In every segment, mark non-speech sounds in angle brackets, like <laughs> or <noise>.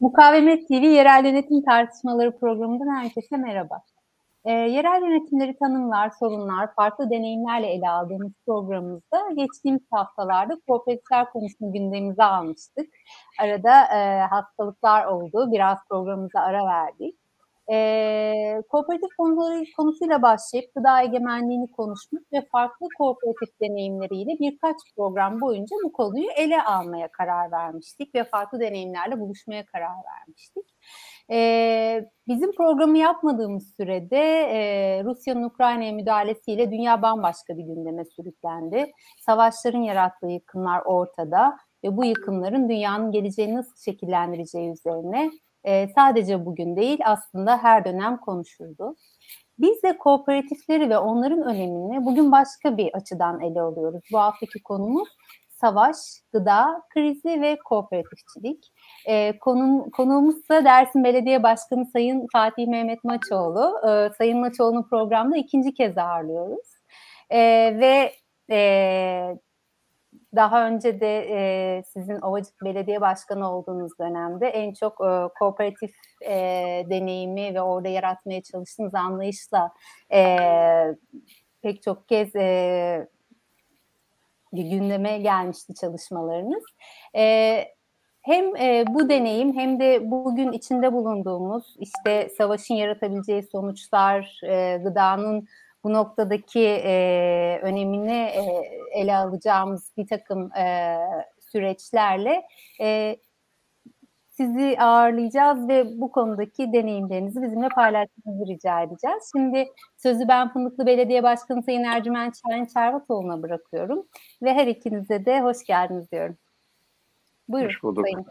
Mukavemet TV Yerel Yönetim Tartışmaları programından herkese merhaba. E, yerel yönetimleri tanımlar, sorunlar, farklı deneyimlerle ele aldığımız programımızda geçtiğimiz haftalarda kooperatifler konusunu gündemimize almıştık. Arada e, hastalıklar oldu, biraz programımıza ara verdik. E, kooperatif konuları konusuyla başlayıp gıda egemenliğini konuşmuş ve farklı kooperatif deneyimleriyle birkaç program boyunca bu konuyu ele almaya karar vermiştik ve farklı deneyimlerle buluşmaya karar vermiştik. E, bizim programı yapmadığımız sürede e, Rusya'nın Ukrayna'ya müdahalesiyle dünya bambaşka bir gündeme sürüklendi. Savaşların yarattığı yıkımlar ortada ve bu yıkımların dünyanın geleceğini nasıl şekillendireceği üzerine e, sadece bugün değil aslında her dönem konuşuldu. Biz de kooperatifleri ve onların önemini bugün başka bir açıdan ele alıyoruz. Bu haftaki konumuz savaş, gıda krizi ve kooperatifçilik. E, konum, konuğumuz da Dersim Belediye Başkanı Sayın Fatih Mehmet Maçoğlu. E, Sayın Maçoğlu'nu programda ikinci kez ağırlıyoruz. E, ve e, daha önce de e, sizin Ovacık Belediye Başkanı olduğunuz dönemde en çok e, kooperatif e, deneyimi ve orada yaratmaya çalıştığınız anlayışla e, pek çok kez e, gündeme gelmişti çalışmalarınız. E, hem e, bu deneyim hem de bugün içinde bulunduğumuz işte savaşın yaratabileceği sonuçlar, e, gıdanın bu noktadaki e, önemini e, ele alacağımız bir takım e, süreçlerle e, sizi ağırlayacağız ve bu konudaki deneyimlerinizi bizimle paylaşmanızı rica edeceğiz. Şimdi sözü ben Fındıklı Belediye Başkanı Sayın Ercüment Şahin Çervatoğlu'na bırakıyorum ve her ikinize de hoş geldiniz diyorum. Buyurun hoş bulduk. Sayın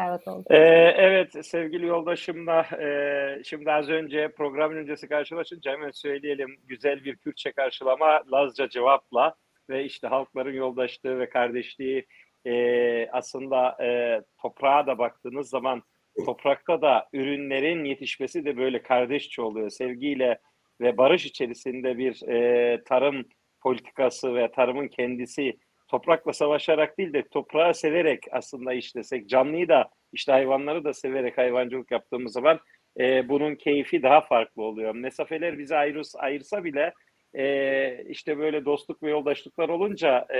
Servatoğlu. Ee, evet sevgili yoldaşımla e, şimdi az önce programın öncesi karşılaşınca hemen söyleyelim güzel bir Kürtçe karşılama Lazca cevapla ve işte halkların yoldaşlığı ve kardeşliği e, aslında e, toprağa da baktığınız zaman toprakta da ürünlerin yetişmesi de böyle kardeşçe oluyor. Sevgiyle ve barış içerisinde bir e, tarım politikası ve tarımın kendisi toprakla savaşarak değil de toprağı severek aslında işlesek, canlıyı da işte hayvanları da severek hayvancılık yaptığımız zaman e, bunun keyfi daha farklı oluyor. Mesafeler bizi ayırsa, ayırsa bile e, işte böyle dostluk ve yoldaşlıklar olunca e,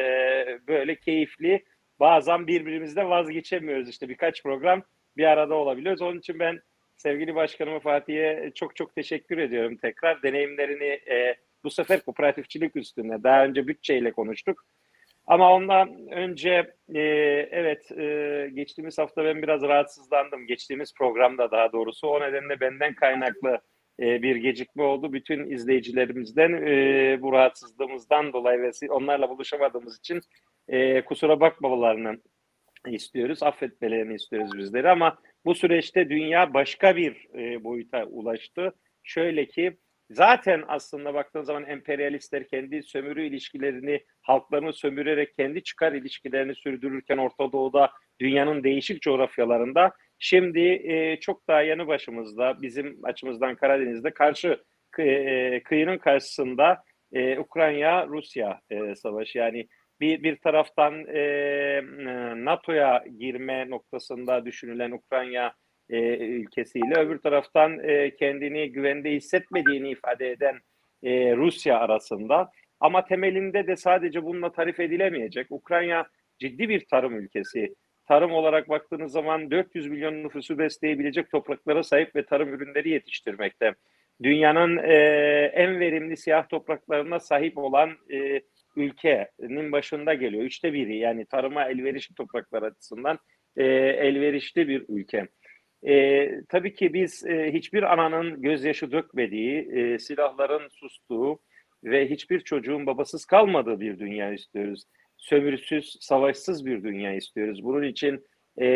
böyle keyifli bazen birbirimizden vazgeçemiyoruz. İşte birkaç program bir arada olabiliyoruz. Onun için ben sevgili başkanıma Fatih'e çok çok teşekkür ediyorum tekrar. Deneyimlerini e, bu sefer kooperatifçilik üstüne daha önce bütçeyle konuştuk. Ama ondan önce e, evet e, geçtiğimiz hafta ben biraz rahatsızlandım. Geçtiğimiz programda daha doğrusu o nedenle benden kaynaklı e, bir gecikme oldu. Bütün izleyicilerimizden e, bu rahatsızlığımızdan dolayı ve onlarla buluşamadığımız için e, kusura bakmamalarını istiyoruz. Affetmelerini istiyoruz bizleri ama bu süreçte dünya başka bir e, boyuta ulaştı. Şöyle ki Zaten aslında baktığın zaman emperyalistler kendi sömürü ilişkilerini halklarını sömürerek kendi çıkar ilişkilerini sürdürürken Orta Doğu'da dünyanın değişik coğrafyalarında şimdi e, çok daha yanı başımızda bizim açımızdan Karadeniz'de karşı e, kıyının karşısında e, Ukrayna-Rusya e, savaşı yani bir bir taraftan e, NATO'ya girme noktasında düşünülen Ukrayna e, ülkesiyle öbür taraftan e, kendini güvende hissetmediğini ifade eden e, Rusya arasında. Ama temelinde de sadece bununla tarif edilemeyecek. Ukrayna ciddi bir tarım ülkesi. Tarım olarak baktığınız zaman 400 milyon nüfusu besleyebilecek topraklara sahip ve tarım ürünleri yetiştirmekte. Dünyanın e, en verimli siyah topraklarına sahip olan e, ülkenin başında geliyor. Üçte biri yani tarıma elverişli topraklar açısından e, elverişli bir ülke. E, tabii ki biz e, hiçbir ananın gözyaşı dökmediği, e, silahların sustuğu ve hiçbir çocuğun babasız kalmadığı bir dünya istiyoruz. Sömürüsüz, savaşsız bir dünya istiyoruz. Bunun için e,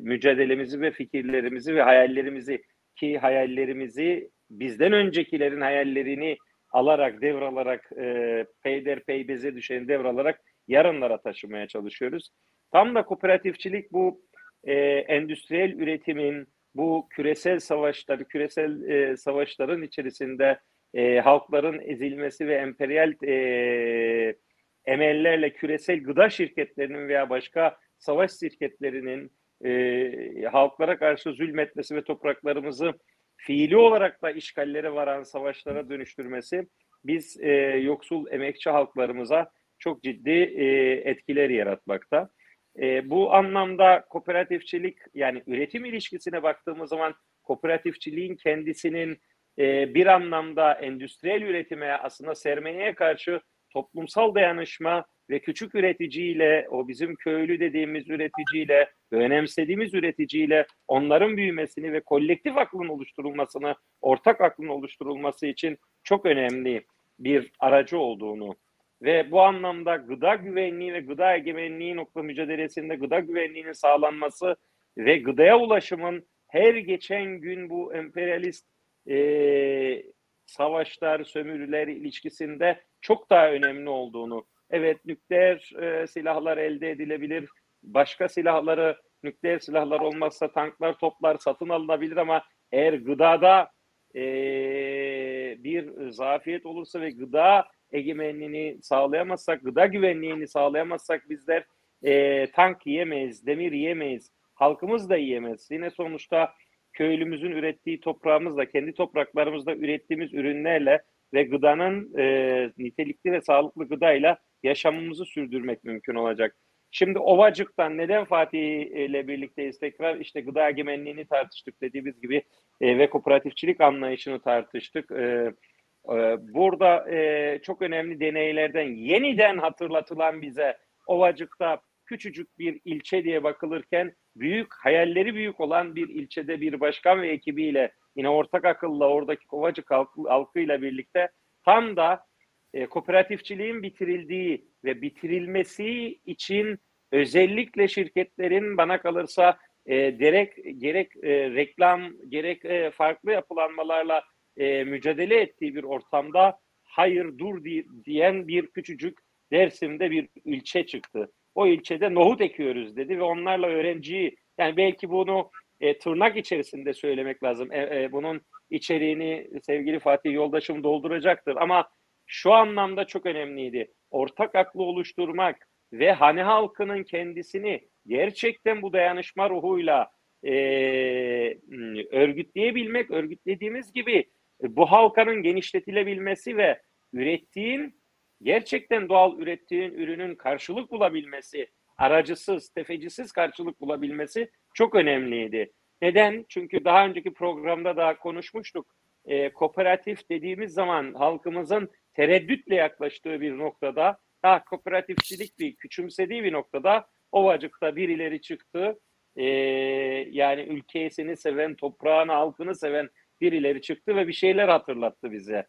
mücadelemizi ve fikirlerimizi ve hayallerimizi ki hayallerimizi bizden öncekilerin hayallerini alarak, devralarak, e, peyder peybeze düşeni devralarak yarınlara taşımaya çalışıyoruz. Tam da kooperatifçilik bu e, endüstriyel üretimin bu küresel savaşları, küresel e, savaşların içerisinde e, halkların ezilmesi ve emperyal e, emellerle küresel gıda şirketlerinin veya başka savaş şirketlerinin e, halklara karşı zulmetmesi ve topraklarımızı fiili olarak da işgallere varan savaşlara dönüştürmesi biz e, yoksul emekçi halklarımıza çok ciddi e, etkiler yaratmakta. E, bu anlamda kooperatifçilik yani üretim ilişkisine baktığımız zaman kooperatifçiliğin kendisinin e, bir anlamda endüstriyel üretime aslında sermayeye karşı toplumsal dayanışma ve küçük üreticiyle o bizim köylü dediğimiz üreticiyle ve önemsediğimiz üreticiyle onların büyümesini ve kolektif aklın oluşturulmasını, ortak aklın oluşturulması için çok önemli bir aracı olduğunu ve bu anlamda gıda güvenliği ve gıda egemenliği nokta mücadelesinde gıda güvenliğinin sağlanması ve gıdaya ulaşımın her geçen gün bu emperyalist e, savaşlar, sömürüler ilişkisinde çok daha önemli olduğunu. Evet nükleer e, silahlar elde edilebilir. Başka silahları, nükleer silahlar olmazsa tanklar, toplar satın alınabilir ama eğer gıdada e, bir zafiyet olursa ve gıda egemenliğini sağlayamazsak, gıda güvenliğini sağlayamazsak bizler e, tank yiyemeyiz, demir yiyemeyiz, halkımız da yiyemez. Yine sonuçta köylümüzün ürettiği toprağımızla, kendi topraklarımızda ürettiğimiz ürünlerle ve gıdanın e, nitelikli ve sağlıklı gıdayla yaşamımızı sürdürmek mümkün olacak. Şimdi Ovacık'tan neden Fatih ile birlikteyiz tekrar? İşte gıda egemenliğini tartıştık dediğimiz gibi e, ve kooperatifçilik anlayışını tartıştık. E, e, burada e, çok önemli deneylerden yeniden hatırlatılan bize Ovacık'ta küçücük bir ilçe diye bakılırken büyük hayalleri büyük olan bir ilçede bir başkan ve ekibiyle yine ortak akılla oradaki Kovacık halkı, halkıyla birlikte tam da e, kooperatifçiliğin bitirildiği ve bitirilmesi için özellikle şirketlerin bana kalırsa e, gerek gerek e, reklam gerek e, farklı yapılanmalarla e, mücadele ettiği bir ortamda hayır dur diyen bir küçücük Dersim'de bir ilçe çıktı. O ilçede nohut ekiyoruz dedi ve onlarla öğrenciyi yani belki bunu e, tırnak içerisinde söylemek lazım. E, e, bunun içeriğini sevgili Fatih yoldaşım dolduracaktır ama şu anlamda çok önemliydi. Ortak aklı oluşturmak ve hani halkının kendisini gerçekten bu dayanışma ruhuyla e, örgütleyebilmek, örgütlediğimiz gibi bu halkanın genişletilebilmesi ve ürettiğin gerçekten doğal ürettiğin ürünün karşılık bulabilmesi, aracısız, tefecisiz karşılık bulabilmesi çok önemliydi. Neden? Çünkü daha önceki programda da konuşmuştuk. E, kooperatif dediğimiz zaman halkımızın tereddütle yaklaştığı bir noktada, daha kooperatifçilik bir küçümsediği bir noktada Ovacık'ta birileri çıktı. E, yani ülkesini seven, toprağını, halkını seven birileri çıktı ve bir şeyler hatırlattı bize.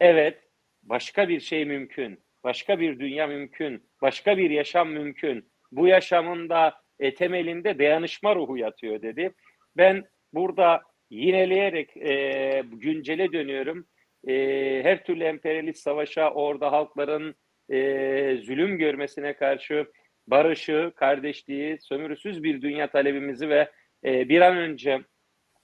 Evet, başka bir şey mümkün. Başka bir dünya mümkün. Başka bir yaşam mümkün. Bu yaşamın da e, temelinde dayanışma ruhu yatıyor dedi. Ben burada yineleyerek e, güncele dönüyorum. E, her türlü emperyalist savaşa orada halkların e, zulüm görmesine karşı barışı, kardeşliği, sömürüsüz bir dünya talebimizi ve e, bir an önce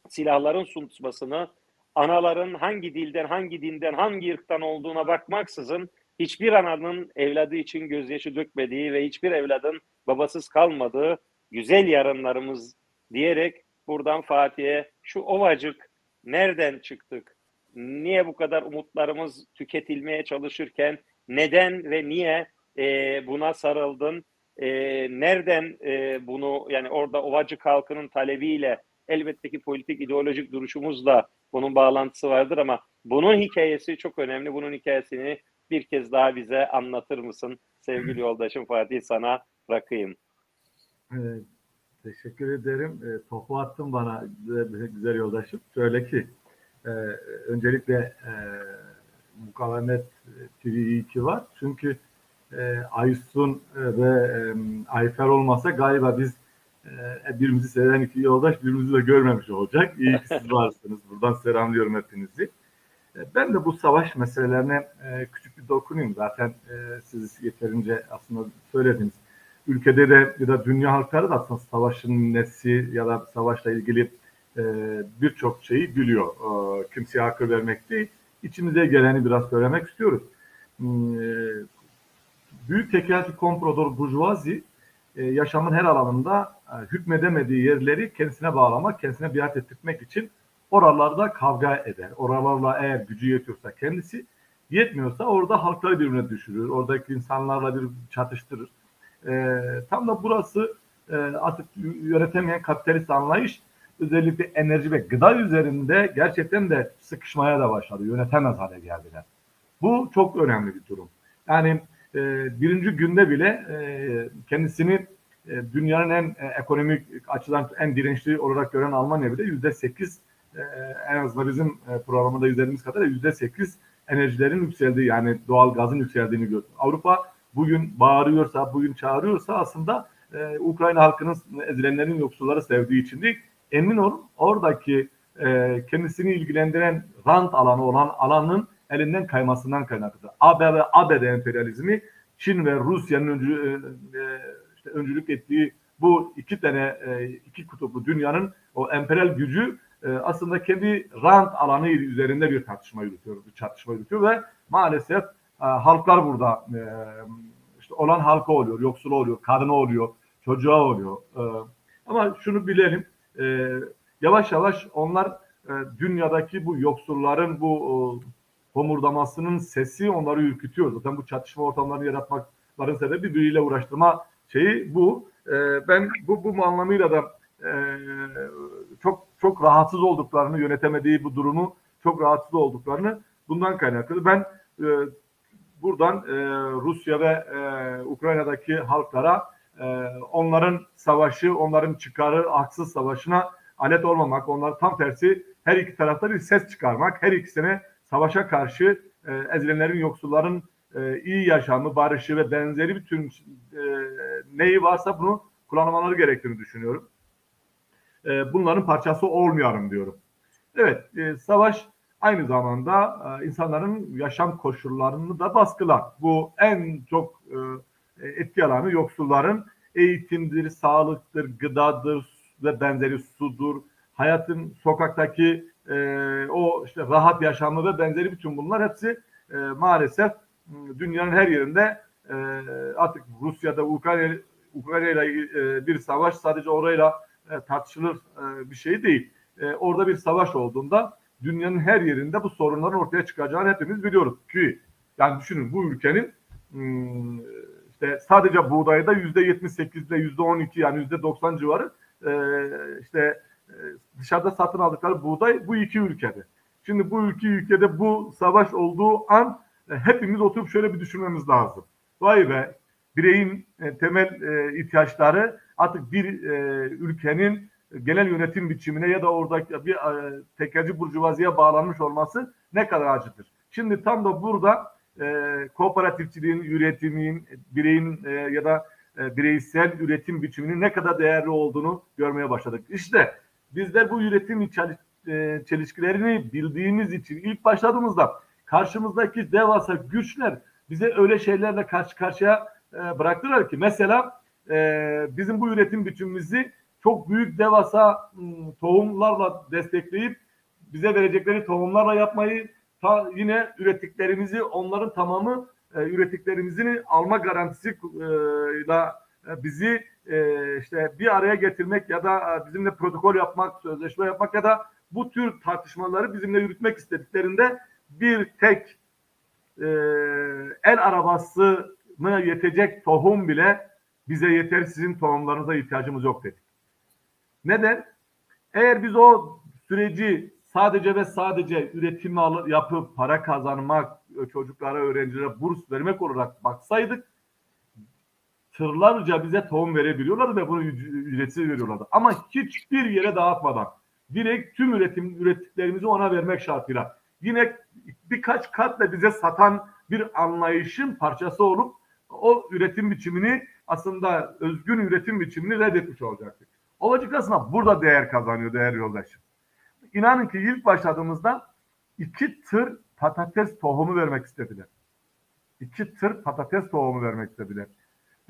silahların sunmasını anaların hangi dilden, hangi dinden, hangi ırktan olduğuna bakmaksızın hiçbir ananın evladı için gözyaşı dökmediği ve hiçbir evladın babasız kalmadığı güzel yarınlarımız diyerek buradan Fatih'e şu ovacık nereden çıktık? Niye bu kadar umutlarımız tüketilmeye çalışırken neden ve niye e, buna sarıldın? E, nereden e, bunu yani orada ovacık halkının talebiyle elbette ki politik ideolojik duruşumuzla bunun bağlantısı vardır ama bunun hikayesi çok önemli. Bunun hikayesini bir kez daha bize anlatır mısın? Sevgili yoldaşım Fatih sana bırakayım. Evet, teşekkür ederim. E, topu attın bana güzel, güzel yoldaşım. Şöyle ki e, öncelikle e, mukavemet TV2 var. Çünkü e, Aysun ve e, Ayfer olmasa galiba biz e, birbirimizi seven iki yoldaş birbirimizi de görmemiş olacak. İyi ki siz varsınız. Buradan selamlıyorum hepinizi. E, ben de bu savaş meselelerine e, küçük bir dokunayım. Zaten e, siz yeterince aslında söylediniz. Ülkede de ya da dünya halkları da aslında savaşın nesi ya da savaşla ilgili e, birçok şeyi biliyor. E, kimseye hakkı vermek değil. İçimize geleni biraz söylemek istiyoruz. E, büyük tekelci komprador burjuvazi e, yaşamın her alanında e, hükmedemediği yerleri kendisine bağlamak, kendisine biat ettirmek için oralarda kavga eder. Oralarla eğer gücü yetiyorsa kendisi, yetmiyorsa orada halkları birbirine düşürür. Oradaki insanlarla bir çatıştırır. E, tam da burası e, artık yönetemeyen kapitalist anlayış özellikle enerji ve gıda üzerinde gerçekten de sıkışmaya da başladı. Yönetemez hale geldiler. Bu çok önemli bir durum. Yani e, birinci günde bile e, kendisini e, dünyanın en e, ekonomik açıdan en dirençli olarak gören Almanya bile yüzde sekiz e, en azından bizim e, programında izlediğimiz kadarıyla yüzde sekiz enerjilerin yükseldiği yani doğal gazın yükseldiğini gördük. Avrupa bugün bağırıyorsa, bugün çağırıyorsa aslında e, Ukrayna halkının ezilenlerin yoksulları sevdiği için değil. Emin olun oradaki e, kendisini ilgilendiren rant alanı olan alanın elinden kaymasından kaynaklıdır. AB ve ABD emperyalizmi Çin ve Rusya'nın öncü, e, e, işte öncülük ettiği bu iki tane e, iki kutuplu dünyanın o emperyal gücü e, aslında kendi rant alanı üzerinde bir tartışma yürütüyor, bir çatışma yürütüyor ve maalesef e, halklar burada e, işte olan halka oluyor, yoksulu oluyor, kadını oluyor, çocuğa oluyor. E, ama şunu bilelim, e, yavaş yavaş onlar e, dünyadaki bu yoksulların bu e, homurdamasının sesi onları ürkütüyor. Zaten bu çatışma ortamlarını yaratmakların sebebi birbiriyle uğraştırma şeyi bu. E, ben bu bu anlamıyla da e, çok çok rahatsız olduklarını yönetemediği bu durumu çok rahatsız olduklarını bundan kaynaklı. Ben e, buradan e, Rusya ve e, Ukrayna'daki halklara e, onların savaşı, onların çıkarı, haksız savaşına alet olmamak, onlar tam tersi her iki tarafta bir ses çıkarmak, her ikisine savaşa karşı e, ezilenlerin, yoksulların e, iyi yaşamı, barışı ve benzeri bütün e, neyi varsa bunu kullanmaları gerektiğini düşünüyorum. E, bunların parçası olmayalım diyorum. Evet, e, savaş aynı zamanda e, insanların yaşam koşullarını da baskılar. Bu en çok e, etki alanı yoksulların eğitimdir, sağlıktır, gıdadır ve benzeri sudur. Hayatın sokaktaki e, o işte rahat yaşamı ve benzeri bütün bunlar hepsi e, maalesef dünyanın her yerinde e, artık Rusya'da Ukrayna Ukrayna ile e, bir savaş sadece orayla e, tartışılır e, bir şey değil. E, orada bir savaş olduğunda dünyanın her yerinde bu sorunların ortaya çıkacağını hepimiz biliyoruz ki yani düşünün bu ülkenin işte sadece buğdayda yüzde yetmiş sekizde yüzde on iki yani yüzde doksan civarı e, işte dışarıda satın aldıkları buğday bu iki ülkede. Şimdi bu iki ülkede bu savaş olduğu an e, hepimiz oturup şöyle bir düşünmemiz lazım. Vay be bireyin e, temel e, ihtiyaçları artık bir e, ülkenin genel yönetim biçimine ya da oradaki bir e, tekelci burjuvaziye bağlanmış olması ne kadar acıdır. Şimdi tam da burada e, kooperatifçiliğin, üretimin, bireyin e, ya da e, bireysel üretim biçiminin ne kadar değerli olduğunu görmeye başladık. İşte bizler bu üretim e, çelişkilerini bildiğimiz için ilk başladığımızda karşımızdaki devasa güçler bize öyle şeylerle karşı karşıya e, bıraktılar ki. Mesela e, bizim bu üretim biçimimizi çok büyük devasa tohumlarla destekleyip bize verecekleri tohumlarla yapmayı ta yine ürettiklerimizi onların tamamı e, ürettiklerimizin alma garantisi ile e, bizi e, işte bir araya getirmek ya da e, bizimle protokol yapmak, sözleşme yapmak ya da bu tür tartışmaları bizimle yürütmek istediklerinde bir tek e, el arabasına yetecek tohum bile bize yeter sizin tohumlarınıza ihtiyacımız yok dedik. Neden? Eğer biz o süreci sadece ve sadece üretim yapıp para kazanmak, çocuklara, öğrencilere burs vermek olarak baksaydık tırlarca bize tohum verebiliyorlardı ve bunu ücretsiz veriyorlardı. Ama hiçbir yere dağıtmadan direkt tüm üretim ürettiklerimizi ona vermek şartıyla yine birkaç katla bize satan bir anlayışın parçası olup o üretim biçimini aslında özgün üretim biçimini reddetmiş olacaktık. Olacak aslında burada değer kazanıyor değerli yoldaşım. İnanın ki ilk başladığımızda iki tır patates tohumu vermek istediler. İki tır patates tohumu vermek istediler.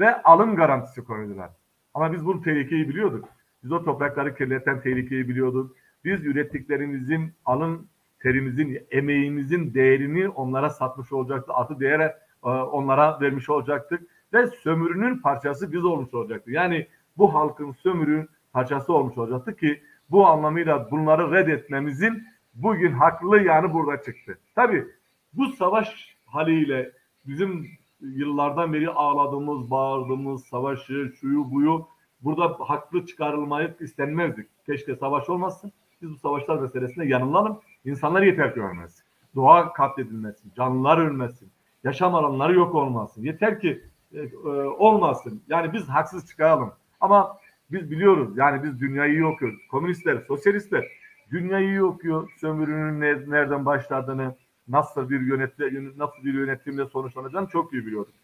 Ve alım garantisi koydular. Ama biz bu tehlikeyi biliyorduk. Biz o toprakları kirleten tehlikeyi biliyorduk. Biz ürettiklerimizin alın terimizin, emeğimizin değerini onlara satmış olacaktı. Artı değere e, onlara vermiş olacaktık. ve sömürünün parçası biz olmuş olacaktı. Yani bu halkın sömürünün parçası olmuş olacaktı ki bu anlamıyla bunları reddetmemizin bugün haklı yanı burada çıktı. Tabi bu savaş haliyle bizim yıllardan beri ağladığımız, bağırdığımız savaşı, şuyu buyu burada haklı çıkarılmayı istenmezdik. Keşke savaş olmasın. Biz bu savaşlar meselesinde yanılalım. İnsanlar yeter ki ölmesin. Doğa katledilmesin, canlılar ölmesin, yaşam alanları yok olmasın. Yeter ki e, e, olmasın. Yani biz haksız çıkaralım. Ama biz biliyoruz yani biz dünyayı okuyoruz. Komünistler, sosyalistler dünyayı iyi okuyor. Sömürünün ne, nereden başladığını, nasıl bir yönetim, nasıl bir yönetimle sonuçlanacağını çok iyi biliyoruz.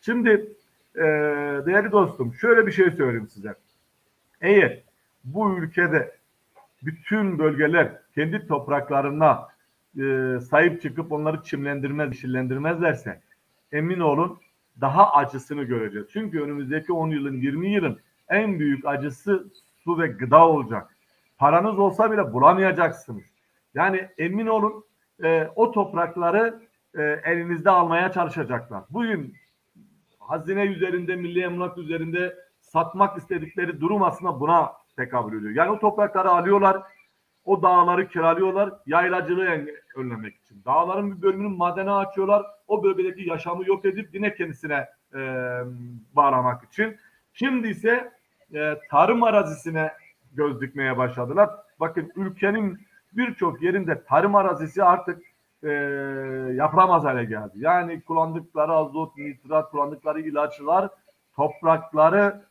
Şimdi e, değerli dostum şöyle bir şey söyleyeyim size. Eğer bu ülkede bütün bölgeler kendi topraklarına e, sahip çıkıp onları çimlendirmez, yeşillendirmezlerse emin olun daha acısını göreceğiz. Çünkü önümüzdeki 10 yılın, 20 yılın en büyük acısı su ve gıda olacak. Paranız olsa bile bulamayacaksınız. Yani emin olun e, o toprakları e, elinizde almaya çalışacaklar. Bugün hazine üzerinde, milli emlak üzerinde satmak istedikleri durum aslında buna tekabül ediyor. Yani o toprakları alıyorlar, o dağları kiralıyorlar yaylacılığı önlemek için. Dağların bir bölümünü madene açıyorlar, o bölgedeki yaşamı yok edip yine kendisine e, bağlamak için. Şimdi ise e, tarım arazisine göz dikmeye başladılar. Bakın ülkenin birçok yerinde tarım arazisi artık e, yapılamaz hale geldi. Yani kullandıkları azot, nitrat, kullandıkları ilaçlar toprakları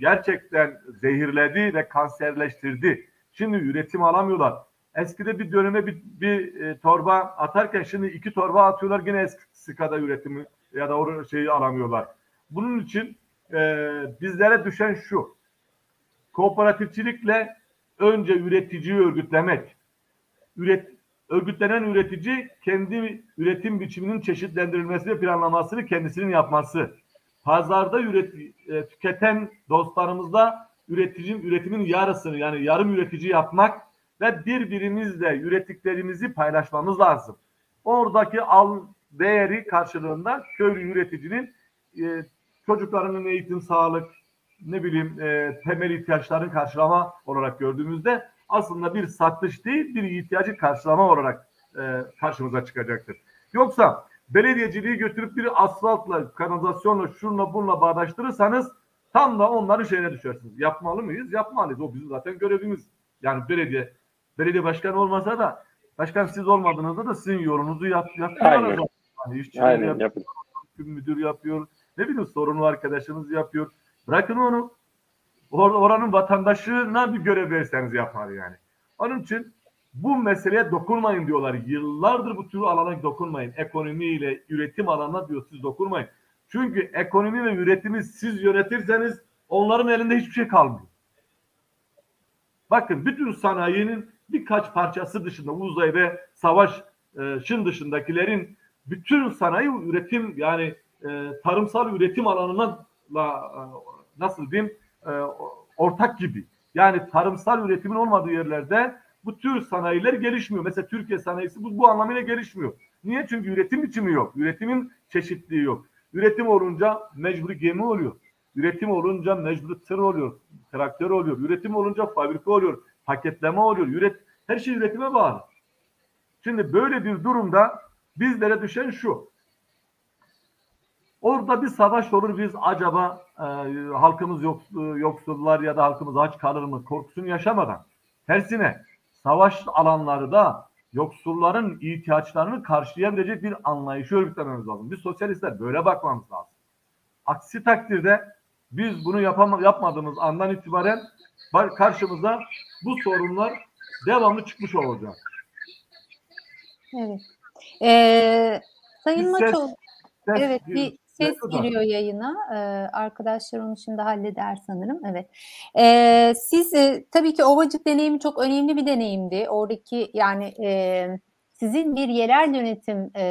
gerçekten zehirledi ve kanserleştirdi. Şimdi üretim alamıyorlar. Eskide bir döneme bir, bir e, torba atarken şimdi iki torba atıyorlar yine eskisi kadar üretimi ya da o şeyi alamıyorlar. Bunun için e, bizlere düşen şu. Kooperatifçilikle önce üreticiyi örgütlemek. Üret, örgütlenen üretici kendi üretim biçiminin çeşitlendirilmesi ve planlamasını kendisinin yapması. Pazarda üret, e, tüketen dostlarımızda üreticinin üretimin yarısını yani yarım üretici yapmak ve birbirimizle ürettiklerimizi paylaşmamız lazım. Oradaki al değeri karşılığında köylü üreticinin e, çocuklarının eğitim, sağlık, ne bileyim e, temel ihtiyaçlarını karşılama olarak gördüğümüzde aslında bir satış değil bir ihtiyacı karşılama olarak e, karşımıza çıkacaktır. Yoksa belediyeciliği götürüp bir asfaltla, kanalizasyonla, şunla bununla bağdaştırırsanız tam da onların şeyine düşersiniz. Yapmalı mıyız? Yapmalıyız. O bizim zaten görevimiz. Yani belediye belediye başkanı olmasa da başkan siz olmadığınızda da sizin yolunuzu yap, yapıyorlar. Yani Aynen. Yapıyor, müdür yapıyor. Ne bileyim sorunlu arkadaşınız yapıyor. Bırakın onu. Or oranın vatandaşına bir görev verseniz yapar yani. Onun için bu meseleye dokunmayın diyorlar. Yıllardır bu tür alana dokunmayın. Ekonomiyle üretim alanına diyor siz dokunmayın. Çünkü ekonomi ve üretimi siz yönetirseniz onların elinde hiçbir şey kalmıyor. Bakın bütün sanayinin birkaç parçası dışında uzay ve savaşın dışındakilerin bütün sanayi üretim yani e, tarımsal üretim alanına la, e, nasıl diyeyim e, ortak gibi. Yani tarımsal üretimin olmadığı yerlerde bu tür sanayiler gelişmiyor. Mesela Türkiye sanayisi bu, bu anlamıyla gelişmiyor. Niye? Çünkü üretim biçimi yok. Üretimin çeşitliği yok. Üretim olunca mecburi gemi oluyor. Üretim olunca mecburi tır oluyor. Traktör oluyor. Üretim olunca fabrika oluyor. Paketleme oluyor. Üret, her şey üretime bağlı. Şimdi böyle bir durumda bizlere düşen şu. Orada bir savaş olur biz acaba e, halkımız yok, yoksullar ya da halkımız aç kalır mı korkusunu yaşamadan. Tersine savaş alanları da yoksulların ihtiyaçlarını karşılayabilecek bir anlayışı örgütlememiz lazım. Biz sosyalistler böyle bakmamız lazım. Aksi takdirde biz bunu yapam yapmadığımız andan itibaren karşımıza bu sorunlar devamlı çıkmış olacak. Evet. Ee, Sayın Maçoğlu, evet bir ses giriyor yayına. Ee, arkadaşlar onu şimdi halleder sanırım. Evet. Ee, siz e, tabii ki Ovacık deneyimi çok önemli bir deneyimdi. Oradaki yani e, sizin bir yerel yönetim e,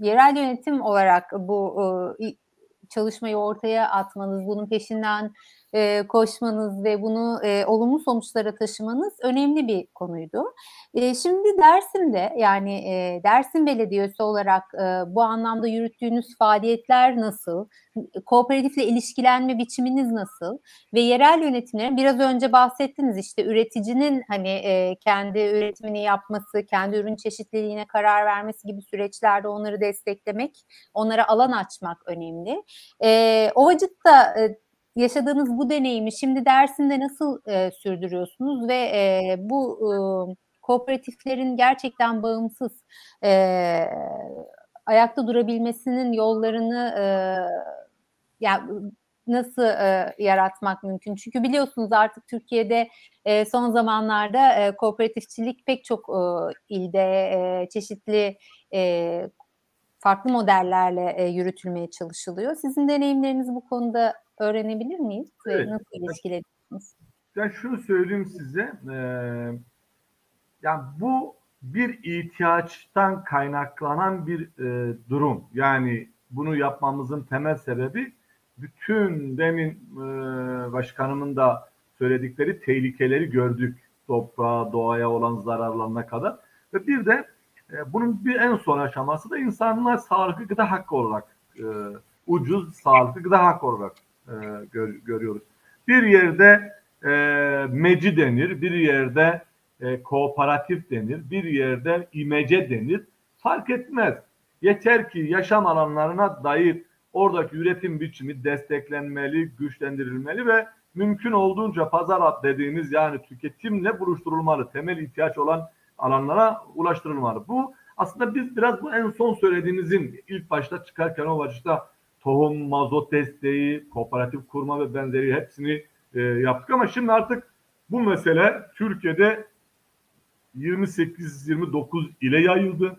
yerel yönetim olarak bu e, çalışmayı ortaya atmanız, bunun peşinden e, koşmanız ve bunu e, olumlu sonuçlara taşımanız önemli bir konuydu. E, şimdi Dersim'de yani e, Dersim Belediyesi olarak e, bu anlamda yürüttüğünüz faaliyetler nasıl? Kooperatifle ilişkilenme biçiminiz nasıl? Ve yerel yönetimlerin biraz önce bahsettiniz işte üreticinin hani e, kendi üretimini yapması, kendi ürün çeşitliliğine karar vermesi gibi süreçlerde onları desteklemek, onlara alan açmak önemli. E, Ovacık'ta e, yaşadığınız bu deneyimi şimdi Dersim'de nasıl e, sürdürüyorsunuz ve e, bu e, kooperatiflerin gerçekten bağımsız e, ayakta durabilmesinin yollarını e, yani nasıl e, yaratmak mümkün? Çünkü biliyorsunuz artık Türkiye'de e, son zamanlarda e, kooperatifçilik pek çok e, ilde e, çeşitli e, farklı modellerle e, yürütülmeye çalışılıyor. Sizin deneyimleriniz bu konuda öğrenebilir miyiz? Evet. Ve nasıl ilişkilediğiniz? Ben şunu söyleyeyim size. E, yani bu bir ihtiyaçtan kaynaklanan bir e, durum. Yani bunu yapmamızın temel sebebi bütün demin e, başkanımın da söyledikleri tehlikeleri gördük. Toprağa, doğaya olan zararlarına kadar. Ve bir de e, bunun bir en son aşaması da insanlar sağlıklı gıda hakkı olarak e, ucuz sağlıklı gıda hakkı olarak e, gör, görüyoruz. Bir yerde e, meci denir, bir yerde e, kooperatif denir, bir yerde imece denir. Fark etmez. Yeter ki yaşam alanlarına dair oradaki üretim biçimi desteklenmeli, güçlendirilmeli ve mümkün olduğunca pazar dediğimiz yani tüketimle buluşturulmalı. Temel ihtiyaç olan alanlara ulaştırılmalı. Bu aslında biz biraz bu en son söylediğimizin ilk başta çıkarken o başta tohum, mazot desteği, kooperatif kurma ve benzeri hepsini e, yaptık ama şimdi artık bu mesele Türkiye'de 28-29 ile yayıldı.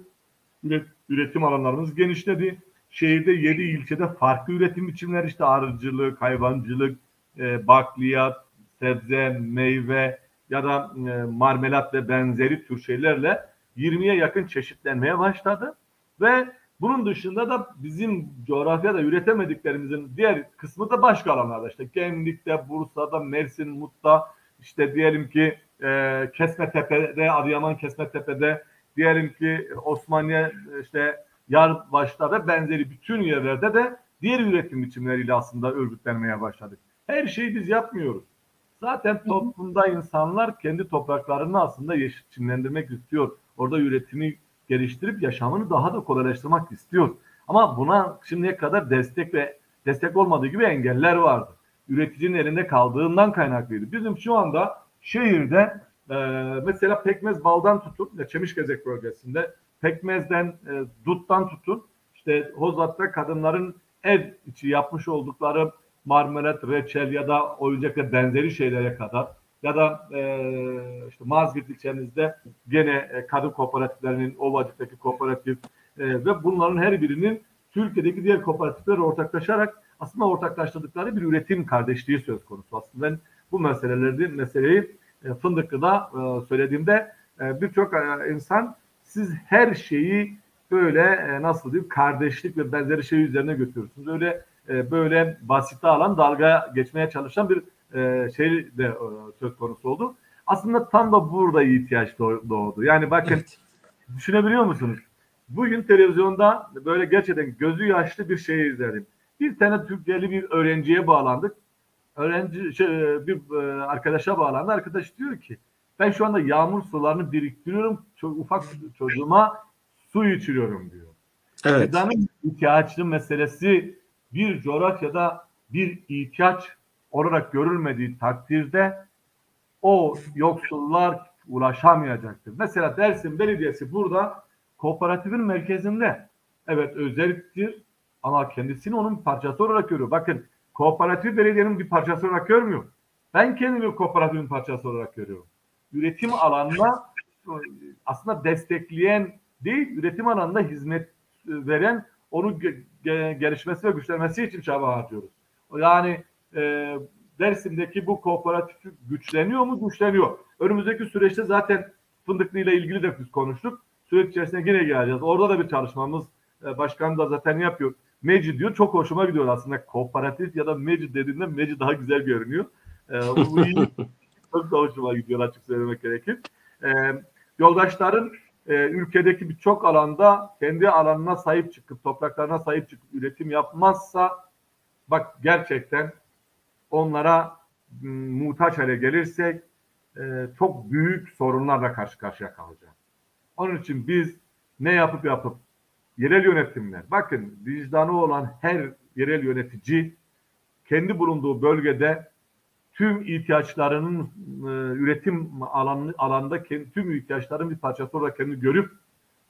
Üretim alanlarımız genişledi. Şehirde 7 ilçede farklı üretim biçimleri işte arıcılık, hayvancılık, e, bakliyat, sebze, meyve ya da e, marmelat ve benzeri tür şeylerle 20'ye yakın çeşitlenmeye başladı. Ve bunun dışında da bizim coğrafyada üretemediklerimizin diğer kısmı da başka alanlarda işte Gemlik'te, Bursa'da, Mersin, Mut'ta işte diyelim ki e, Kesmetepe'de, Adıyaman Kesmetepe'de diyelim ki Osmaniye işte Yarbaş'ta ve benzeri bütün yerlerde de diğer üretim biçimleriyle aslında örgütlenmeye başladık. Her şeyi biz yapmıyoruz. Zaten toplumda insanlar kendi topraklarını aslında yeşillendirmek istiyor. Orada üretimi geliştirip yaşamını daha da kolaylaştırmak istiyor. Ama buna şimdiye kadar destek ve destek olmadığı gibi engeller vardı. Üreticinin elinde kaldığından kaynaklıydı. Bizim şu anda şehirde e, mesela pekmez baldan tutun, Çemişgezek bölgesinde pekmezden, e, duttan tutun, işte Hozat'ta kadınların ev içi yapmış oldukları marmelat, reçel ya da oyuncak ve benzeri şeylere kadar ya da e, işte Mazgirt ilçemizde gene e, kadın kooperatiflerinin Ovacık'taki kooperatif e, ve bunların her birinin Türkiye'deki diğer kooperatiflerle ortaklaşarak aslında ortaklaştırdıkları bir üretim kardeşliği söz konusu. Aslında ben bu meseleleri meseleyi e, Fındıklı'da e, söylediğimde e, birçok e, insan siz her şeyi böyle e, nasıl diyeyim kardeşlik ve benzeri şey üzerine götürüyorsunuz. Öyle e, böyle basite alan dalga geçmeye çalışan bir e, şey de e, söz konusu oldu. Aslında tam da burada ihtiyaç doğdu. Yani bakın evet. düşünebiliyor musunuz? Bugün televizyonda böyle gerçekten gözü yaşlı bir şey izledim. Bir tane Türkiye'li bir öğrenciye bağlandık. Öğrenci şey, bir arkadaşa bağlandı. Arkadaş diyor ki ben şu anda yağmur sularını biriktiriyorum. Çok ufak çocuğuma su içiriyorum diyor. Evet. Gıdanın ihtiyaçlı meselesi bir coğrafyada bir ihtiyaç olarak görülmediği takdirde o yoksullar ulaşamayacaktır. Mesela Dersim Belediyesi burada kooperatifin merkezinde. Evet özelliktir ama kendisini onun parçası olarak görüyor. Bakın kooperatif belediyenin bir parçası olarak görmüyor. Ben kendimi kooperatifin parçası olarak görüyorum. Üretim alanına aslında destekleyen değil, üretim alanında hizmet veren, onu gelişmesi ve güçlenmesi için çaba harcıyoruz. Yani e, Dersim'deki bu kooperatif güçleniyor mu? Güçleniyor. Önümüzdeki süreçte zaten Fındıklı ile ilgili de biz konuştuk. Süreç içerisinde yine geleceğiz. Orada da bir çalışmamız e, başkan da zaten yapıyor. Meci diyor. Çok hoşuma gidiyor aslında. Kooperatif ya da Meci dediğinde Meci daha güzel görünüyor. Ee, bu <laughs> iyi. çok da hoşuma gidiyor açık söylemek gerekir. Ee, yoldaşların e, ülkedeki birçok alanda kendi alanına sahip çıkıp topraklarına sahip çıkıp üretim yapmazsa bak gerçekten onlara muhtaç hale gelirsek e, çok büyük sorunlarla karşı karşıya kalacağız. Onun için biz ne yapıp yapıp yerel yönetimler, bakın vicdanı olan her yerel yönetici kendi bulunduğu bölgede tüm ihtiyaçlarının e, üretim alanı, alanda tüm ihtiyaçların bir parçası olarak kendini görüp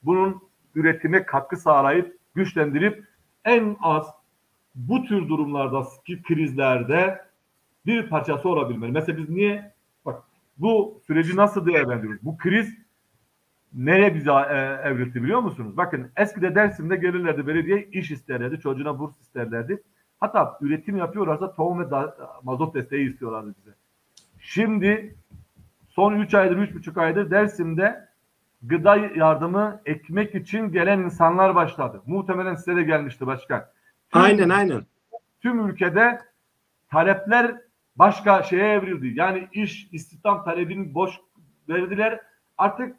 bunun üretime katkı sağlayıp güçlendirip en az bu tür durumlarda krizlerde bir parçası olabilmeli. Mesela biz niye bak bu süreci nasıl değerlendiriyoruz? Bu kriz nereye bizi e, evrildi biliyor musunuz? Bakın eskide Dersim'de gelirlerdi belediye iş isterlerdi, çocuğuna burs isterlerdi. Hatta üretim yapıyorlarsa tohum ve da, mazot desteği istiyorlardı bize. Şimdi son 3 aydır, 3,5 aydır Dersim'de gıda yardımı ekmek için gelen insanlar başladı. Muhtemelen size de gelmişti başkan. Tüm, Aynen aynen. Tüm ülkede talepler başka şeye evrildi. Yani iş, istihdam talebini boş verdiler. Artık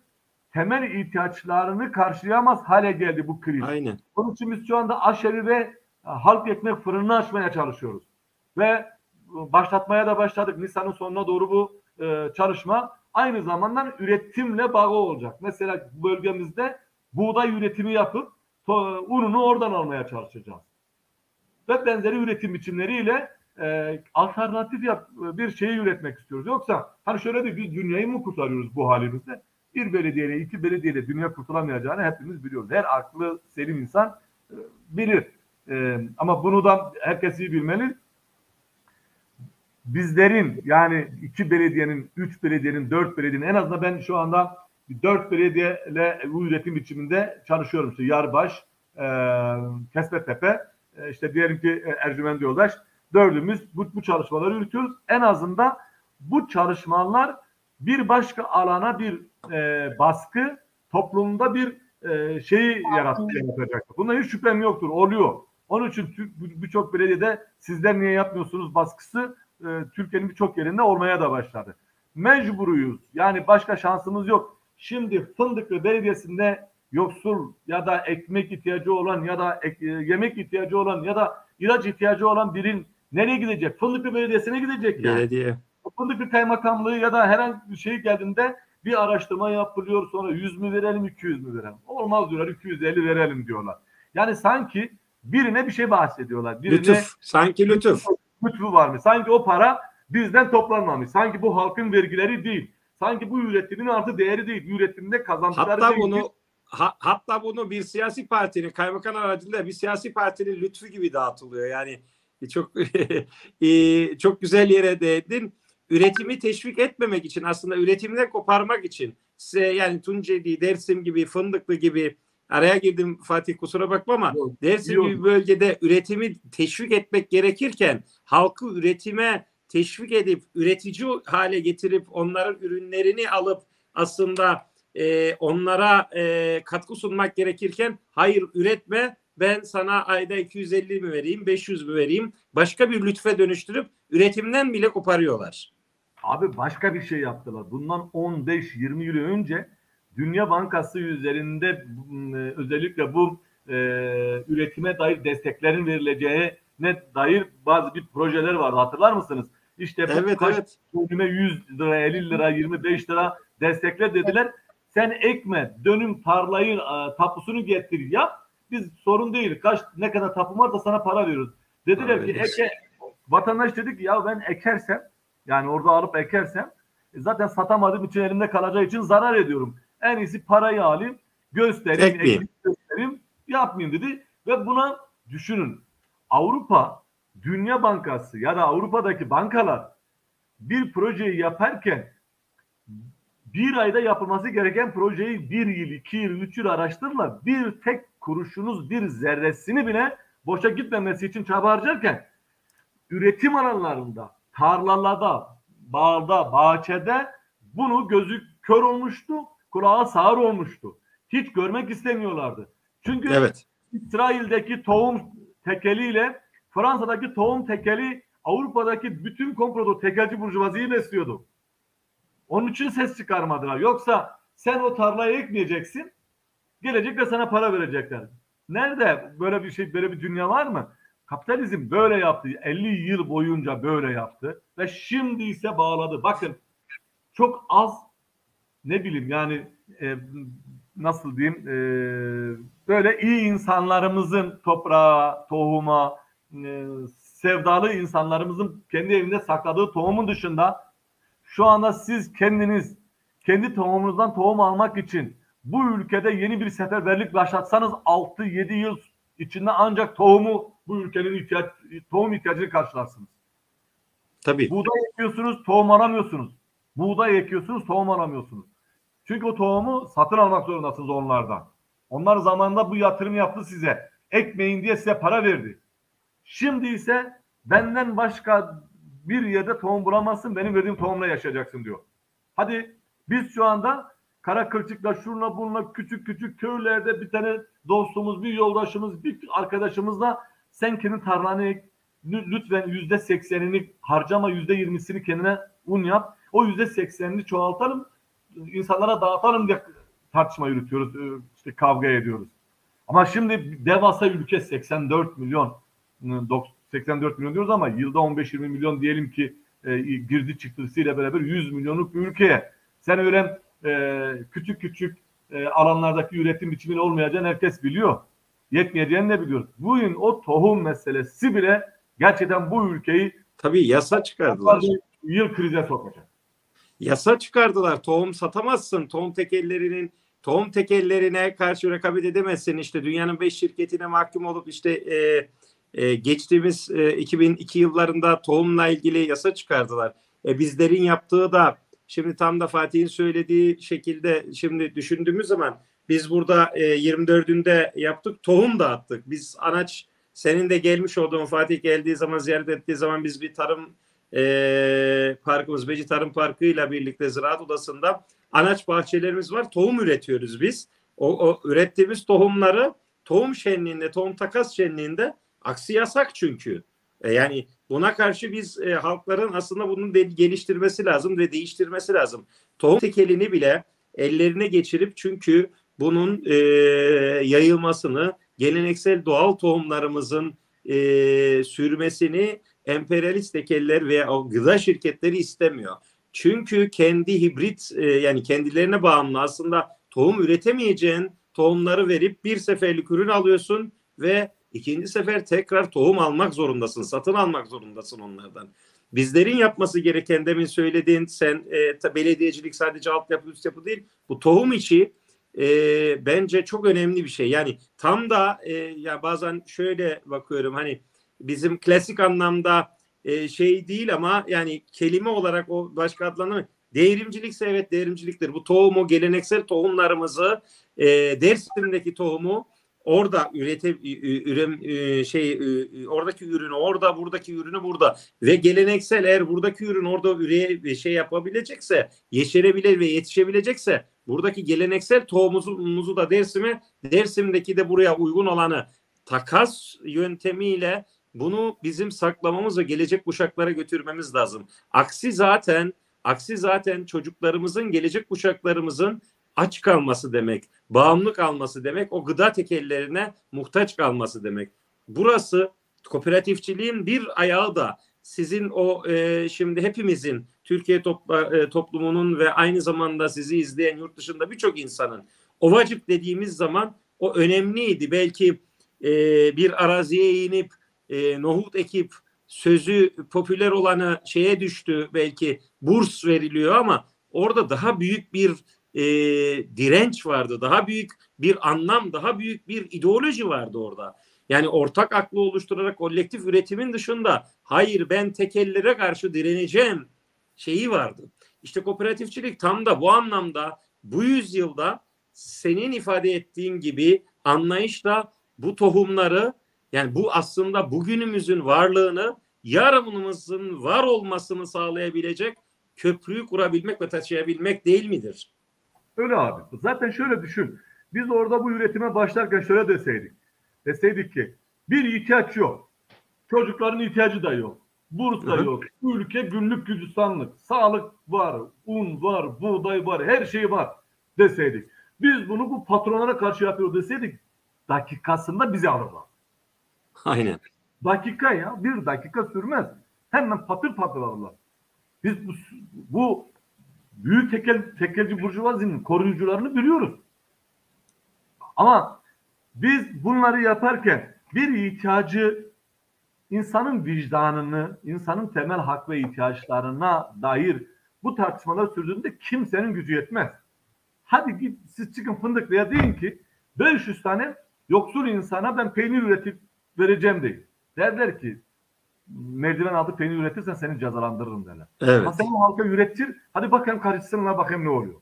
temel ihtiyaçlarını karşılayamaz hale geldi bu kriz. Aynen. Onun için biz şu anda aşeri ve e, halk ekmek fırını açmaya çalışıyoruz. Ve e, başlatmaya da başladık. Nisan'ın sonuna doğru bu e, çalışma aynı zamanda üretimle bağlı olacak. Mesela bölgemizde buğday üretimi yapıp to, ununu oradan almaya çalışacağız. Ve benzeri üretim biçimleriyle e, alternatif yap, bir şeyi üretmek istiyoruz. Yoksa hani şöyle de biz dünyayı mı kurtarıyoruz bu halimizde? Bir belediyeyle iki belediyeyle dünya kurtulamayacağını hepimiz biliyoruz. Her aklı selim insan e, bilir. E, ama bunu da herkes iyi bilmeli. Bizlerin yani iki belediyenin, üç belediyenin, dört belediyenin en azından ben şu anda dört belediyeyle bu üretim biçiminde çalışıyorum. İşte Yarbaş, e, Kesbetepe, e, işte diyelim ki Ercüment Yoldaş. Dördümüz bu, bu çalışmaları yürütüyoruz. En azından bu çalışmalar bir başka alana bir e, baskı, toplumda bir e, şeyi yarat, yaratacaktır. Buna hiç şüphem yoktur. Oluyor. Onun için birçok belediyede sizler niye yapmıyorsunuz baskısı e, Türkiye'nin birçok yerinde olmaya da başladı. Mecburuyuz. Yani başka şansımız yok. Şimdi Fındıklı Belediyesi'nde yoksul ya da ekmek ihtiyacı olan ya da ek, yemek ihtiyacı olan ya da ilaç ihtiyacı olan birin nereye gidecek? Fındıklı Belediyesi'ne gidecek yani. Belediye. Fındıklı Kaymakamlığı ya da herhangi bir şey geldiğinde bir araştırma yapılıyor sonra 100 mü verelim 200 mü verelim? Olmaz diyorlar 250 verelim diyorlar. Yani sanki birine bir şey bahsediyorlar. Birine, lütuf. Sanki lütuf. Lütfu var mı? Sanki o para bizden toplanmamış. Sanki bu halkın vergileri değil. Sanki bu üretimin artı değeri değil. Üretimde kazandıkları hatta değil. bunu ha, hatta bunu bir siyasi partinin kaymakam aracılığıyla bir siyasi partinin lütfu gibi dağıtılıyor. Yani çok <laughs> çok güzel yere değindin. Üretimi teşvik etmemek için aslında üretimden koparmak için size yani Tunceli, Dersim gibi, Fındıklı gibi araya girdim Fatih kusura bakma ama yok, Dersim yok. gibi bölgede üretimi teşvik etmek gerekirken halkı üretime teşvik edip üretici hale getirip onların ürünlerini alıp aslında e, onlara e, katkı sunmak gerekirken hayır üretme ben sana ayda 250 mi vereyim 500 mü vereyim başka bir lütfe dönüştürüp üretimden bile koparıyorlar. Abi başka bir şey yaptılar. Bundan 15-20 yıl önce Dünya Bankası üzerinde özellikle bu e, üretime dair desteklerin verileceğine dair bazı bir projeler vardı. Hatırlar mısınız? İşte bu evet, kaç evet. dönüme 100 lira, 50 lira, 25 lira destekler dediler. Sen ekme, dönüm tarlayı, tapusunu getir, yap. Biz sorun değil. Kaç ne kadar tapum varsa sana para veriyoruz. Dediler Abi, ki eke, vatandaş dedi ki ya ben ekersem yani orada alıp ekersem e, zaten satamadığım için elimde kalacağı için zarar ediyorum. En iyisi parayı alayım, göstereyim, Ekmeyeyim. göstereyim, yapmayayım dedi. Ve buna düşünün. Avrupa, Dünya Bankası ya da Avrupa'daki bankalar bir projeyi yaparken bir ayda yapılması gereken projeyi bir yıl, iki yıl, üç yıl araştırırlar. Bir tek kuruşunuz, bir zerresini bile boşa gitmemesi için çaba harcarken üretim alanlarında, tarlalarda, bağda, bahçede bunu gözü kör olmuştu, kulağı sağır olmuştu. Hiç görmek istemiyorlardı. Çünkü Evet. İsrail'deki tohum tekeliyle Fransa'daki tohum tekeli Avrupa'daki bütün komplodu tekelci burjuvaziyi besliyordu. Onun için ses çıkarmadılar. Yoksa sen o tarlayı ekmeyeceksin. Gelecek ve sana para verecekler. Nerede böyle bir şey, böyle bir dünya var mı? Kapitalizm böyle yaptı. 50 yıl boyunca böyle yaptı. Ve şimdi ise bağladı. Bakın çok az ne bileyim yani e, nasıl diyeyim e, böyle iyi insanlarımızın toprağa, tohuma, e, sevdalı insanlarımızın kendi evinde sakladığı tohumun dışında şu anda siz kendiniz kendi tohumunuzdan tohum almak için bu ülkede yeni bir seferberlik başlatsanız 6-7 yıl içinde ancak tohumu bu ülkenin ihtiyaç, tohum ihtiyacını karşılarsınız. Tabii. Buğday ekiyorsunuz, tohum aramıyorsunuz. Buğday ekiyorsunuz, tohum aramıyorsunuz. Çünkü o tohumu satın almak zorundasınız onlardan. Onlar zamanında bu yatırım yaptı size. Ekmeyin diye size para verdi. Şimdi ise benden başka bir yerde tohum bulamazsın, benim verdiğim tohumla yaşayacaksın diyor. Hadi biz şu anda kara kılçıkla şunla bununla küçük küçük köylerde bir tane dostumuz, bir yoldaşımız, bir arkadaşımızla sen kendi tarlanı lütfen yüzde seksenini harcama, yüzde yirmisini kendine un yap. O yüzde seksenini çoğaltalım, insanlara dağıtalım diye tartışma yürütüyoruz, e, işte kavga ediyoruz. Ama şimdi devasa ülke 84 milyon, e, dok- 84 milyon diyoruz ama yılda 15-20 milyon diyelim ki e, girdi çıktısıyla beraber 100 milyonluk bir ülkeye sen öyle e, küçük küçük e, alanlardaki üretim biçiminin olmayacağını herkes biliyor. Yetmeyeceğini de biliyoruz. Bugün o tohum meselesi bile gerçekten bu ülkeyi Tabii yasa çıkardılar. yıl krize sokacak. Yasa çıkardılar. Tohum satamazsın. Tohum tekellerinin tohum tekellerine karşı rekabet edemezsin. İşte dünyanın beş şirketine mahkum olup işte e, e, geçtiğimiz e, 2002 yıllarında tohumla ilgili yasa çıkardılar. E, bizlerin yaptığı da şimdi tam da Fatih'in söylediği şekilde şimdi düşündüğümüz zaman biz burada e, 24'ünde yaptık tohum dağıttık. Biz anaç senin de gelmiş olduğun Fatih geldiği zaman ziyaret ettiği zaman biz bir tarım e, parkımız Beci Tarım Parkı ile birlikte Ziraat Odası'nda anaç bahçelerimiz var. Tohum üretiyoruz biz. O, o ürettiğimiz tohumları tohum şenliğinde, tohum takas şenliğinde aksi yasak çünkü. E, yani buna karşı biz e, halkların aslında bunu de, geliştirmesi lazım ve değiştirmesi lazım. Tohum tekelini bile ellerine geçirip çünkü bunun e, yayılmasını, geleneksel doğal tohumlarımızın e, sürmesini emperyalist tekeller veya o gıda şirketleri istemiyor. Çünkü kendi hibrit e, yani kendilerine bağımlı aslında tohum üretemeyeceğin tohumları verip bir seferlik ürün alıyorsun ve ikinci sefer tekrar tohum almak zorundasın. Satın almak zorundasın onlardan. Bizlerin yapması gereken demin söylediğin sen e, belediyecilik sadece altyapı üst yapı değil. Bu tohum içi e, bence çok önemli bir şey. Yani tam da e, ya bazen şöyle bakıyorum hani bizim klasik anlamda e, şey değil ama yani kelime olarak o başka adlandırma devrimcilikse evet devrimciliktir. Bu tohumu geleneksel tohumlarımızı e, Dersim'deki tohumu orada ürete ürem e, şey e, oradaki ürünü orada buradaki ürünü burada ve geleneksel eğer buradaki ürün orada üreye şey yapabilecekse yeşerebilir ve yetişebilecekse buradaki geleneksel tohumumuzu da Dersim'e Dersim'deki de buraya uygun olanı takas yöntemiyle bunu bizim saklamamız ve gelecek kuşaklara götürmemiz lazım. Aksi zaten aksi zaten çocuklarımızın gelecek kuşaklarımızın aç kalması demek, bağımlı kalması demek, o gıda tekellerine muhtaç kalması demek. Burası kooperatifçiliğin bir ayağı da sizin o e, şimdi hepimizin Türkiye topla, e, toplumunun ve aynı zamanda sizi izleyen yurt dışında birçok insanın ovacık dediğimiz zaman o önemliydi. Belki e, bir araziye inip e, nohut ekip sözü popüler olanı şeye düştü belki burs veriliyor ama orada daha büyük bir e, direnç vardı. Daha büyük bir anlam, daha büyük bir ideoloji vardı orada. Yani ortak aklı oluşturarak kolektif üretimin dışında hayır ben tekellere karşı direneceğim şeyi vardı. İşte kooperatifçilik tam da bu anlamda bu yüzyılda senin ifade ettiğin gibi anlayışla bu tohumları yani bu aslında bugünümüzün varlığını yarınımızın var olmasını sağlayabilecek köprüyü kurabilmek ve taşıyabilmek değil midir? Öyle abi. Zaten şöyle düşün. Biz orada bu üretime başlarken şöyle deseydik. Deseydik ki Bir ihtiyaç yok. Çocukların ihtiyacı da yok. Burs da Hı yok. Ülke güllük gülistanlık. Sağlık var, un var, buğday var, her şey var deseydik. Biz bunu bu patronlara karşı yapıyor deseydik dakikasında bizi alırlar. Aynen. Dakika ya bir dakika sürmez. Hemen patır patır alırlar. Biz bu, bu büyük tekel, tekelci burjuvazinin koruyucularını biliyoruz. Ama biz bunları yaparken bir ihtiyacı insanın vicdanını, insanın temel hak ve ihtiyaçlarına dair bu tartışmalar sürdüğünde kimsenin gücü yetmez. Hadi git siz çıkın Fındıklı'ya deyin ki 500 tane yoksul insana ben peynir üretip vereceğim deyin. Derler ki merdiven altı peynir üretirsen seni cezalandırırım derler. Evet. Ama sen o halka ürettir. Hadi bakayım karışsınlar bakayım ne oluyor.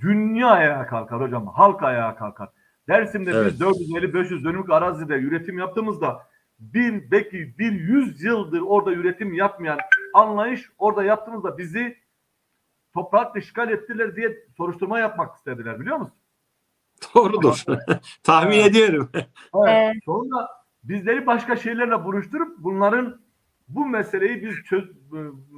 Dünya ayağa kalkar hocam. Halk ayağa kalkar. Dersim'de Evet. biz 450-500 dönümlük arazide üretim yaptığımızda bir belki bir yüz yıldır orada üretim yapmayan anlayış orada yaptığımızda bizi toprak işgal ettiler diye soruşturma yapmak istediler biliyor musun? Doğrudur. <laughs> Tahmin ediyorum. Evet. Sonra bizleri başka şeylerle buluşturup bunların bu meseleyi biz çöz,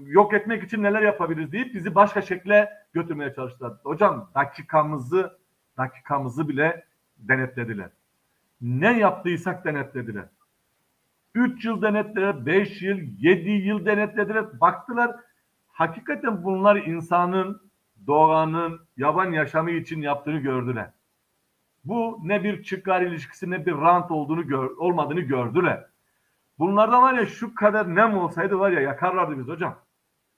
yok etmek için neler yapabiliriz deyip bizi başka şekle götürmeye çalıştılar. Hocam dakikamızı dakikamızı bile denetlediler. Ne yaptıysak denetlediler. 3 yıl denetlediler, 5 yıl, 7 yıl denetlediler. Baktılar hakikaten bunlar insanın, doğanın, yaban yaşamı için yaptığını gördüler. Bu ne bir çıkar ilişkisi ne bir rant olduğunu gör, olmadığını gördüler. Bunlardan var ya şu kadar nem olsaydı var ya yakarlardı biz hocam.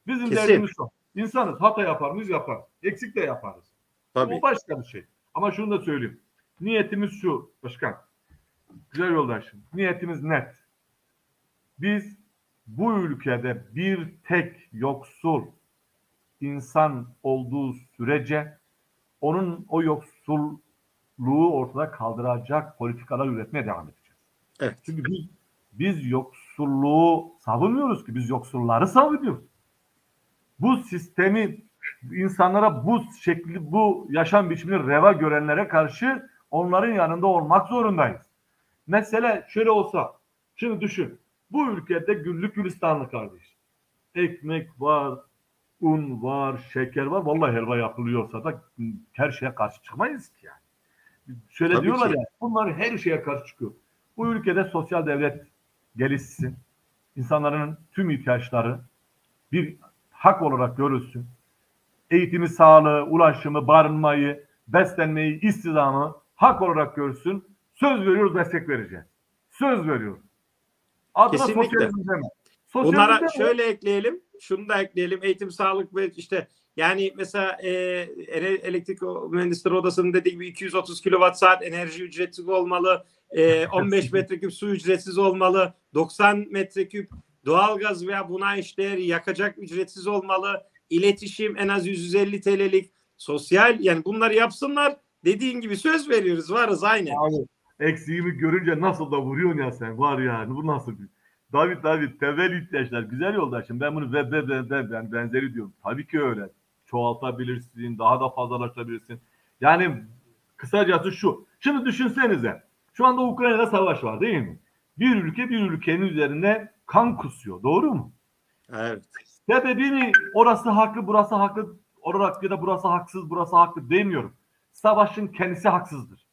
Bizim Kesin. derdimiz o. İnsanız hata yapar mıyız yaparız. Eksik de yaparız. Tabii. O başka bir şey. Ama şunu da söyleyeyim. Niyetimiz şu başkan. Güzel yoldaşım. Niyetimiz net. Biz bu ülkede bir tek yoksul insan olduğu sürece onun o yoksulluğu ortada kaldıracak politikalar üretmeye devam edeceğiz. Evet. Çünkü biz, biz yoksulluğu savunmuyoruz ki biz yoksulları savunuyoruz. Bu sistemi insanlara bu şekli bu yaşam biçimini reva görenlere karşı onların yanında olmak zorundayız. Mesele şöyle olsa şimdi düşün bu ülkede güllük gülistanlı kardeş. Ekmek var, un var, şeker var. Vallahi helva yapılıyorsa da her şeye karşı çıkmayız ki yani. Şöyle Tabii diyorlar ki. ya bunlar her şeye karşı çıkıyor. Bu ülkede sosyal devlet gelişsin. İnsanların tüm ihtiyaçları bir hak olarak görülsün. Eğitimi, sağlığı, ulaşımı, barınmayı, beslenmeyi, istihdamı hak olarak görsün. Söz veriyoruz, destek vereceğiz. Söz veriyoruz. Adına Kesinlikle. sosyalizm deme. Sosyalizm Bunlara deme. şöyle ekleyelim. Şunu da ekleyelim. Eğitim, sağlık ve işte yani mesela e, ele- elektrik mühendisleri odasının dediği gibi 230 kilowatt saat enerji ücretsiz olmalı. E, <laughs> 15 metreküp su ücretsiz olmalı. 90 metreküp doğalgaz veya buna eşdeğer yakacak ücretsiz olmalı. İletişim en az 150 TL'lik. Sosyal yani bunları yapsınlar. Dediğin gibi söz veriyoruz. Varız aynen. Abi eksiğimi görünce nasıl da vuruyorsun ya sen var yani bu nasıl bir David David temel ihtiyaçlar güzel yoldaşım ben bunu ve ve ve ve ben benzeri diyorum tabii ki öyle çoğaltabilirsin daha da fazlalaştırabilirsin yani kısacası şu şimdi düşünsenize şu anda Ukrayna'da savaş var değil mi bir ülke bir ülkenin üzerine kan kusuyor doğru mu Evet. Sebebini orası haklı burası haklı olarak ya da burası haksız burası haklı demiyorum. Savaşın kendisi haksızdır.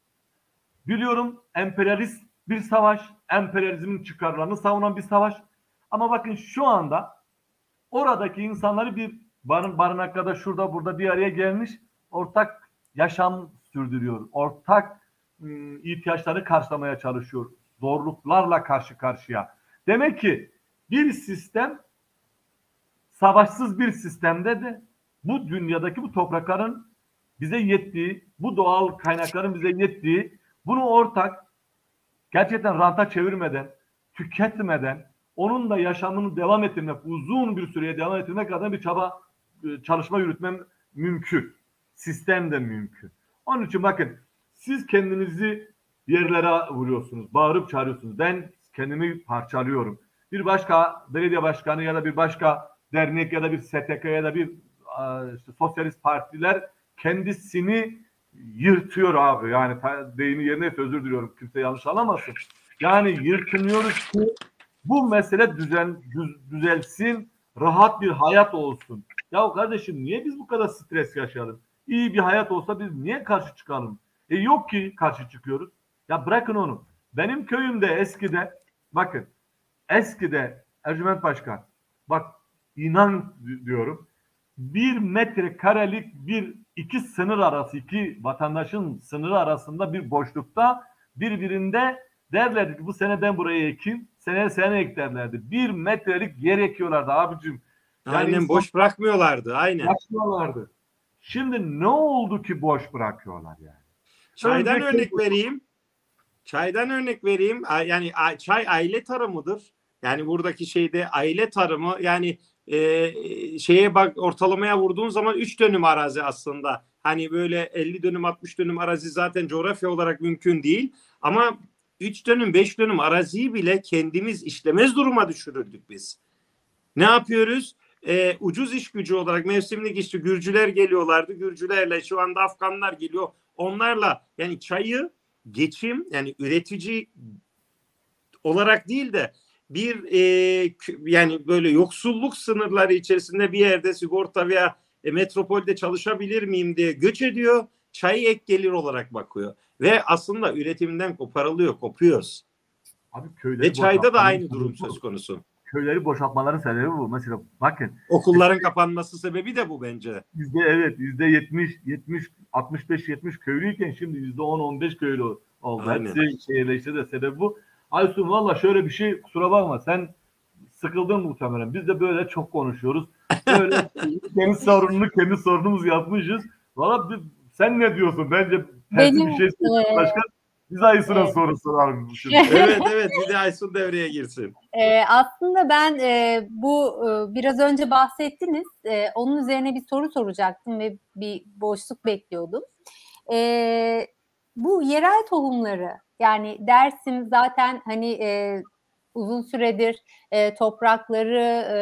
Biliyorum emperyalist bir savaş, emperyalizmin çıkarlarını savunan bir savaş. Ama bakın şu anda oradaki insanları bir barın barınaklarda şurada burada bir araya gelmiş ortak yaşam sürdürüyor. Ortak ım, ihtiyaçları karşılamaya çalışıyor. Zorluklarla karşı karşıya. Demek ki bir sistem savaşsız bir sistemde de bu dünyadaki bu toprakların bize yettiği, bu doğal kaynakların bize yettiği, bunu ortak gerçekten ranta çevirmeden, tüketmeden, onun da yaşamını devam ettirmek, uzun bir süreye devam ettirmek adına bir çaba, çalışma yürütmem mümkün. Sistem de mümkün. Onun için bakın siz kendinizi yerlere vuruyorsunuz, bağırıp çağırıyorsunuz. Ben kendimi parçalıyorum. Bir başka belediye başkanı ya da bir başka dernek ya da bir STK ya da bir e, işte sosyalist partiler kendisini yırtıyor abi. Yani deyimi yerine özür diliyorum. Kimse yanlış anlamasın. Yani yırtınıyoruz ki bu mesele düzen düz- düzelsin, rahat bir hayat olsun. Ya kardeşim niye biz bu kadar stres yaşayalım? İyi bir hayat olsa biz niye karşı çıkalım? E yok ki karşı çıkıyoruz. Ya bırakın onu. Benim köyümde eskide bakın eskide Ercüment Başkan bak inan diyorum bir metre karelik bir iki sınır arası iki vatandaşın sınırı arasında bir boşlukta birbirinde derlerdi ki bu sene ben buraya ekeyim seneye sene ek derlerdi. Bir metrelik yer ekiyorlardı abicim. Yani Aynen boş bırakmıyorlardı. Aynen. Başlıyorlardı. Şimdi ne oldu ki boş bırakıyorlar yani? Çaydan Önceki- örnek vereyim. Çaydan örnek vereyim. Yani çay aile tarımıdır. Yani buradaki şeyde aile tarımı yani e, şeye bak ortalamaya vurduğun zaman 3 dönüm arazi aslında. Hani böyle 50 dönüm 60 dönüm arazi zaten coğrafya olarak mümkün değil. Ama 3 dönüm 5 dönüm araziyi bile kendimiz işlemez duruma düşürürdük biz. Ne yapıyoruz? Ee, ucuz iş gücü olarak mevsimlik işçi Gürcüler geliyorlardı. Gürcülerle şu anda Afganlar geliyor. Onlarla yani çayı geçim yani üretici olarak değil de bir e, yani böyle yoksulluk sınırları içerisinde bir yerde sigorta veya e, metropolde çalışabilir miyim diye göç ediyor. Çayı ek gelir olarak bakıyor. Ve aslında üretimden koparılıyor, kopuyoruz. Abi köyleri Ve çayda da aynı durum söz konusu. Köyleri boşaltmaların sebebi bu. Mesela bakın Okulların kapanması sebebi de bu bence. yüzde evet yüzde yetmiş, yetmiş, 65, 70 köylüyken şimdi yüzde 10, 15 köylü oldu. Aynen. Hepsi şehirleşti de sebebi bu. Aysun valla şöyle bir şey kusura bakma sen sıkıldın muhtemelen. Biz de böyle çok konuşuyoruz. Böyle <laughs> kendi sorununu kendi sorunumuz yapmışız. Valla sen ne diyorsun? Bence Benim, bir şey e, başkan. Biz Aysun'a evet. soru soralım şimdi. <laughs> Evet evet bir de Aysun devreye girsin. Ee, aslında ben e, bu e, biraz önce bahsettiniz. E, onun üzerine bir soru soracaktım ve bir boşluk bekliyordum. E, bu yerel tohumları yani Dersim zaten hani e, uzun süredir e, toprakları e,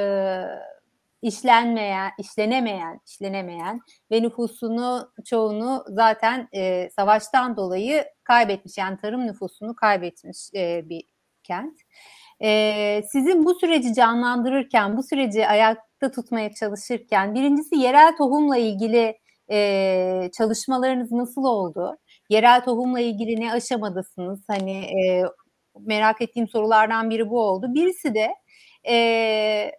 işlenmeyen, işlenemeyen, işlenemeyen ve nüfusunu çoğunu zaten e, savaştan dolayı kaybetmiş. Yani tarım nüfusunu kaybetmiş e, bir kent. Ee, sizin bu süreci canlandırırken, bu süreci ayakta tutmaya çalışırken birincisi yerel tohumla ilgili e, çalışmalarınız nasıl oldu? Yerel tohumla ilgili ne aşamadasınız? Hani e, merak ettiğim sorulardan biri bu oldu. Birisi de e,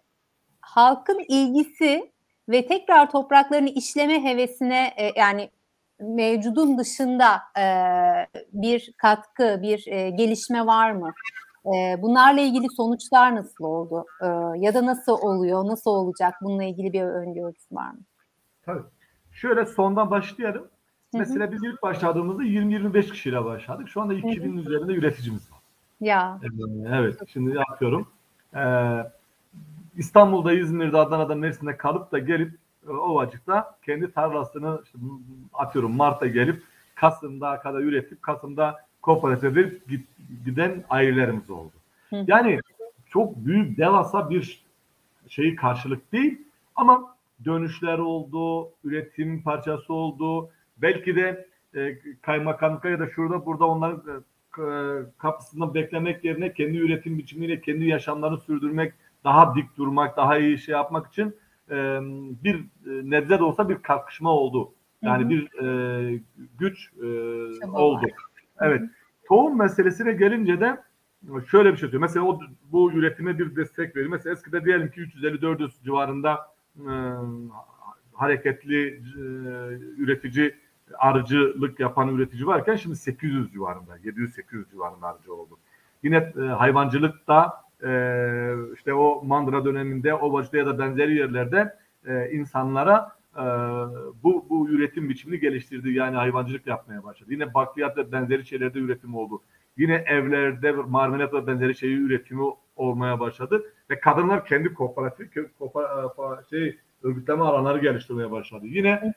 halkın ilgisi ve tekrar topraklarını işleme hevesine e, yani mevcudun dışında e, bir katkı, bir e, gelişme var mı? E, bunlarla ilgili sonuçlar nasıl oldu? E, ya da nasıl oluyor, nasıl olacak? Bununla ilgili bir öngörüsü var mı? Tabii. Şöyle sondan başlayalım. Mesela biz ilk başladığımızda 20-25 kişiyle başladık. Şu anda 2000'in üzerinde üreticimiz var. Ya, Ee, Evet, şimdi yapıyorum. Ee, İstanbul'da, İzmir'de, Adana'da, Mersin'de kalıp da gelip e, Ovacık'ta kendi tarlasını işte, atıyorum Mart'ta gelip Kasım'da kadar üretip Kasım'da kooperatife verip giden ailelerimiz oldu. Yani çok büyük devasa bir şeyi karşılık değil ama dönüşler oldu, üretim parçası oldu. Belki de e, kaymakamlıkta ya da şurada burada onların e, k- kapısında beklemek yerine kendi üretim biçimiyle kendi yaşamlarını sürdürmek, daha dik durmak, daha iyi şey yapmak için e, bir e, nebze de olsa bir kalkışma oldu. Yani Hı hı. bir e, güç e, oldu. Evet. Tohum meselesine gelince de şöyle bir şey söyleyeyim. Mesela o, bu üretime bir destek veriyor. Mesela eskide diyelim ki 350-400 civarında e, hareketli e, üretici arıcılık yapan üretici varken şimdi 800 civarında, 700-800 civarında arıcı oldu. Yine e, hayvancılık da e, işte o Mandıra döneminde Ovacı'da ya da benzeri yerlerde e, insanlara e, bu, bu üretim biçimini geliştirdi. Yani hayvancılık yapmaya başladı. Yine bakliyat ve benzeri şeylerde üretim oldu. Yine evlerde marmelat ve benzeri şeyi üretimi olmaya başladı. Ve kadınlar kendi kooperatif kö- kooper- e, şey örgütleme alanları geliştirmeye başladı. Yine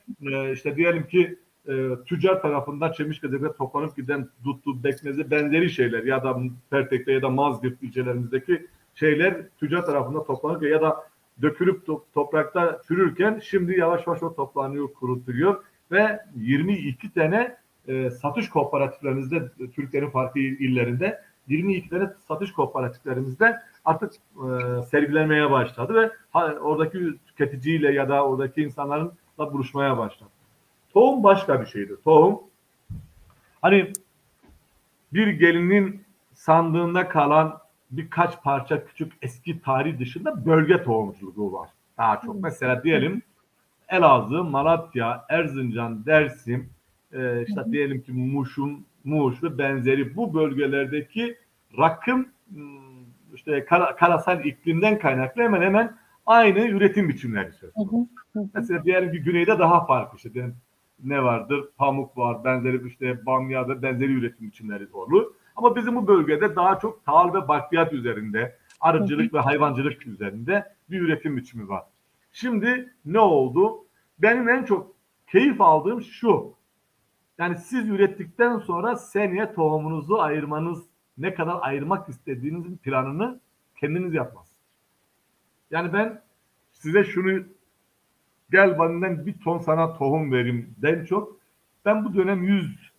işte diyelim ki e, tüccar tarafından Çemişköy'de toplanıp giden dutlu, bekmezi benzeri şeyler ya da Pertek'te ya da Mazgirt ilçelerimizdeki şeyler tüccar tarafından toplanıp ya da dökülüp to- toprakta çürürken şimdi yavaş yavaş o toplanıyor, kurutuluyor ve 22 tane e, satış kooperatiflerimizde Türkiye'nin farklı illerinde 22 tane satış kooperatiflerimizde artık e, sergilenmeye başladı ve ha, oradaki tüketiciyle ya da oradaki insanlarla buluşmaya başladı. Tohum başka bir şeydi. Tohum hani bir gelinin sandığında kalan birkaç parça küçük eski tarih dışında bölge tohumculuğu var. Daha çok. Mesela diyelim Elazığ, Malatya, Erzincan, Dersim, e, işte diyelim ki Muş'un, Muş ve benzeri bu bölgelerdeki rakım hmm, işte kara, karasal iklimden kaynaklı hemen hemen aynı üretim biçimleri söz. Hı hı, hı hı. Mesela diyelim ki güneyde daha farklı işte diyelim ne vardır? Pamuk var, benzeri işte bamya ve benzeri üretim biçimleri olur. Ama bizim bu bölgede daha çok tahıl ve bakliyat üzerinde, arıcılık ve hayvancılık üzerinde bir üretim biçimi var. Şimdi ne oldu? Benim en çok keyif aldığım şu. Yani siz ürettikten sonra seneye tohumunuzu ayırmanız, ne kadar ayırmak istediğinizin planını kendiniz yapmaz. Yani ben size şunu gel benden bir ton sana tohum vereyim den çok ben bu dönem 100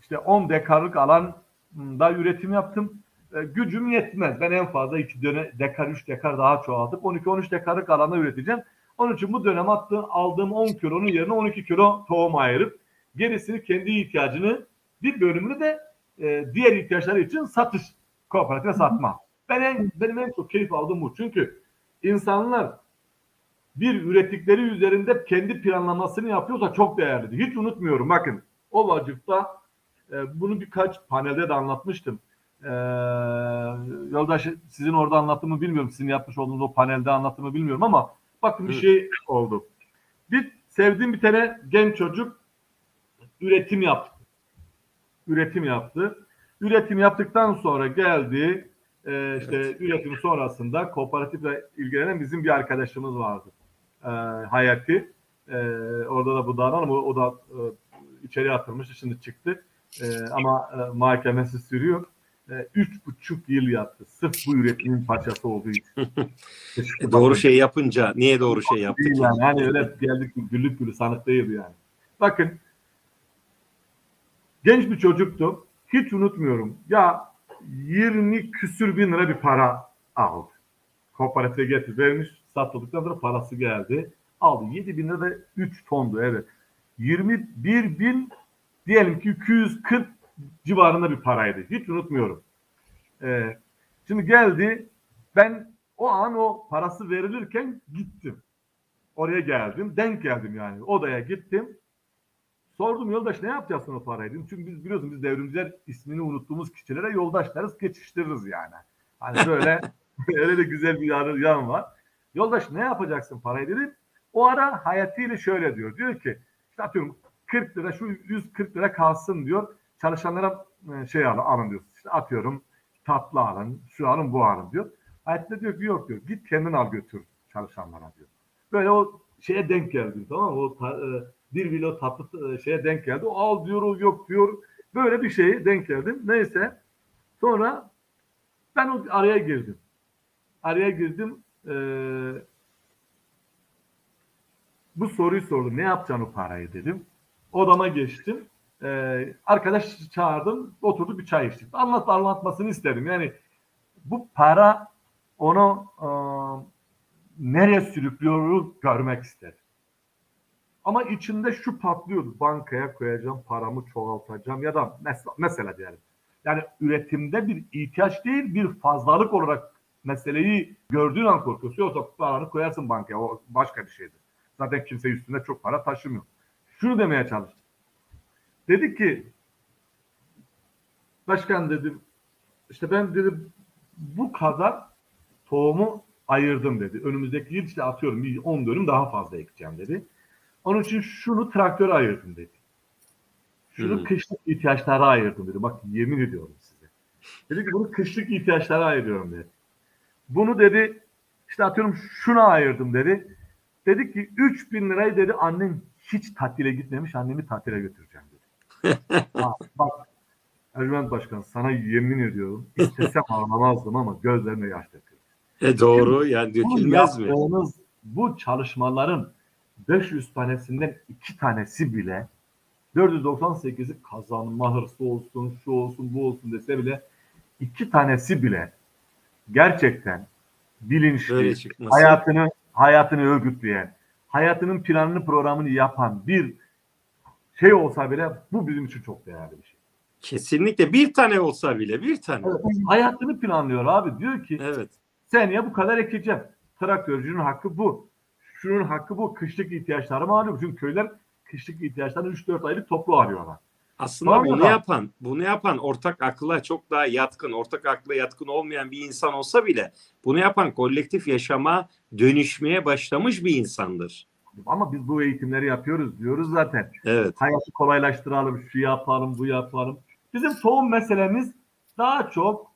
işte 10 dekarlık alanda üretim yaptım. E, gücüm yetmez. Ben en fazla 2 dönem dekar 3 dekar daha çoğaltıp 12-13 dekarlık alanda üreteceğim. Onun için bu dönem attığım, aldığım 10 kilonun yerine 12 kilo tohum ayırıp gerisini kendi ihtiyacını bir bölümünü de e, diğer ihtiyaçları için satış kooperatife satma. Ben en, benim en çok keyif aldığım bu. Çünkü insanlar bir ürettikleri üzerinde kendi planlamasını yapıyorsa çok değerlidir. Hiç unutmuyorum. Bakın o vacipta e, bunu birkaç panelde de anlatmıştım. E, yoldaş sizin orada anlattığımı bilmiyorum. Sizin yapmış olduğunuz o panelde anlattığımı bilmiyorum ama bakın bir şey oldu. Bir sevdiğim bir tane genç çocuk üretim yaptı. Üretim yaptı. Üretim yaptıktan sonra geldi. E, işte üretim sonrasında kooperatifle ilgilenen bizim bir arkadaşımız vardı. E, Hayati. E, orada da bu davran ama o da e, içeri atılmıştı. Şimdi çıktı. E, ama e, mahkemesi sürüyor. E, üç buçuk yıl yattı. Sırf bu üretimin parçası olduğu için. <laughs> E, doğru şey yapınca niye doğru şey yaptık? Değil yani. Hani öyle geldik güllük gülü sanık değildi yani. Bakın genç bir çocuktu. Hiç unutmuyorum. Ya 20 küsür bin lira bir para aldı. Kooperatife getir vermiş. Satıldıktan sonra parası geldi. Aldı. 7 bin lira da 3 tondu evet. 21 bin diyelim ki 240 civarında bir paraydı. Hiç unutmuyorum. Ee, şimdi geldi. Ben o an o parası verilirken gittim. Oraya geldim. Denk geldim yani. Odaya gittim. Sordum yoldaş ne yapacaksın o parayı dedim. Çünkü biz biliyorsun biz devrimciler ismini unuttuğumuz kişilere yoldaşlarız geçiştiririz yani. Hani böyle <laughs> öyle de güzel bir yan, yan var. Yoldaş ne yapacaksın parayı dedim. O ara hayatiyle şöyle diyor. Diyor ki işte atıyorum 40 lira şu 140 lira kalsın diyor. Çalışanlara e, şey alın, alın diyor. İşte atıyorum tatlı alın, şu alın bu alın diyor. Hayat da diyor ki yok diyor. Git kendin al götür çalışanlara diyor. Böyle o şeye denk geldim tamam mı? O ta, e, bir kilo tatlı e, şeye denk geldi. O al diyor, o yok diyor. Böyle bir şeye denk geldim. Neyse. Sonra ben o araya girdim. Araya girdim. Ee, bu soruyu sordum. Ne yapacaksın o parayı dedim. Odama geçtim. Ee, arkadaş çağırdım. Oturduk bir çay içtik. Anlat anlatmasını istedim. Yani bu para onu e, nereye sürüklüyor görmek istedim. Ama içinde şu patlıyordu. Bankaya koyacağım, paramı çoğaltacağım ya da mesela, mesela diyelim. Yani üretimde bir ihtiyaç değil, bir fazlalık olarak meseleyi gördüğün an korkuyorsun. Yoksa paranı koyarsın bankaya. O başka bir şeydir. Zaten kimse üstünde çok para taşımıyor. Şunu demeye çalıştım. Dedi ki başkan dedim işte ben dedim bu kadar tohumu ayırdım dedi. Önümüzdeki yıl işte atıyorum bir 10 dönüm daha fazla ekeceğim dedi. Onun için şunu traktöre ayırdım dedi. Şunu Hmm. kışlık ihtiyaçlara ayırdım dedi. Bak yemin ediyorum size. Dedi ki bunu kışlık ihtiyaçlara ayırıyorum dedi. Bunu dedi işte atıyorum şuna ayırdım dedi. Dedi ki 3000 lirayı dedi annem hiç tatile gitmemiş annemi tatile götüreceğim dedi. <laughs> ha, bak Ercüment Başkan sana yemin ediyorum istesem ağlamazdım ama gözlerime yaş döküldü. E doğru yani Bu dökülmez mi? bu çalışmaların 500 tanesinden iki tanesi bile 498'i kazanma hırsı olsun, şu olsun, bu olsun dese bile iki tanesi bile gerçekten bilinçli, hayatını hayatını örgütleyen, hayatının planını programını yapan bir şey olsa bile bu bizim için çok değerli bir şey. Kesinlikle bir tane olsa bile bir tane. Evet. Hayatını planlıyor abi. Diyor ki Evet. seneye bu kadar ekeceğim. Traktörcünün hakkı bu. Şunun hakkı bu. Kışlık ihtiyaçlarımı alıyor. Çünkü köyler kışlık ihtiyaçlarını 3-4 aylık toplu alıyorlar. Aslında Var bunu yapan, bunu yapan ortak akla çok daha yatkın, ortak akla yatkın olmayan bir insan olsa bile bunu yapan kolektif yaşama dönüşmeye başlamış bir insandır. Ama biz bu eğitimleri yapıyoruz diyoruz zaten. Evet. Hayatı kolaylaştıralım, şu yapalım, bu yapalım. Bizim tohum meselemiz daha çok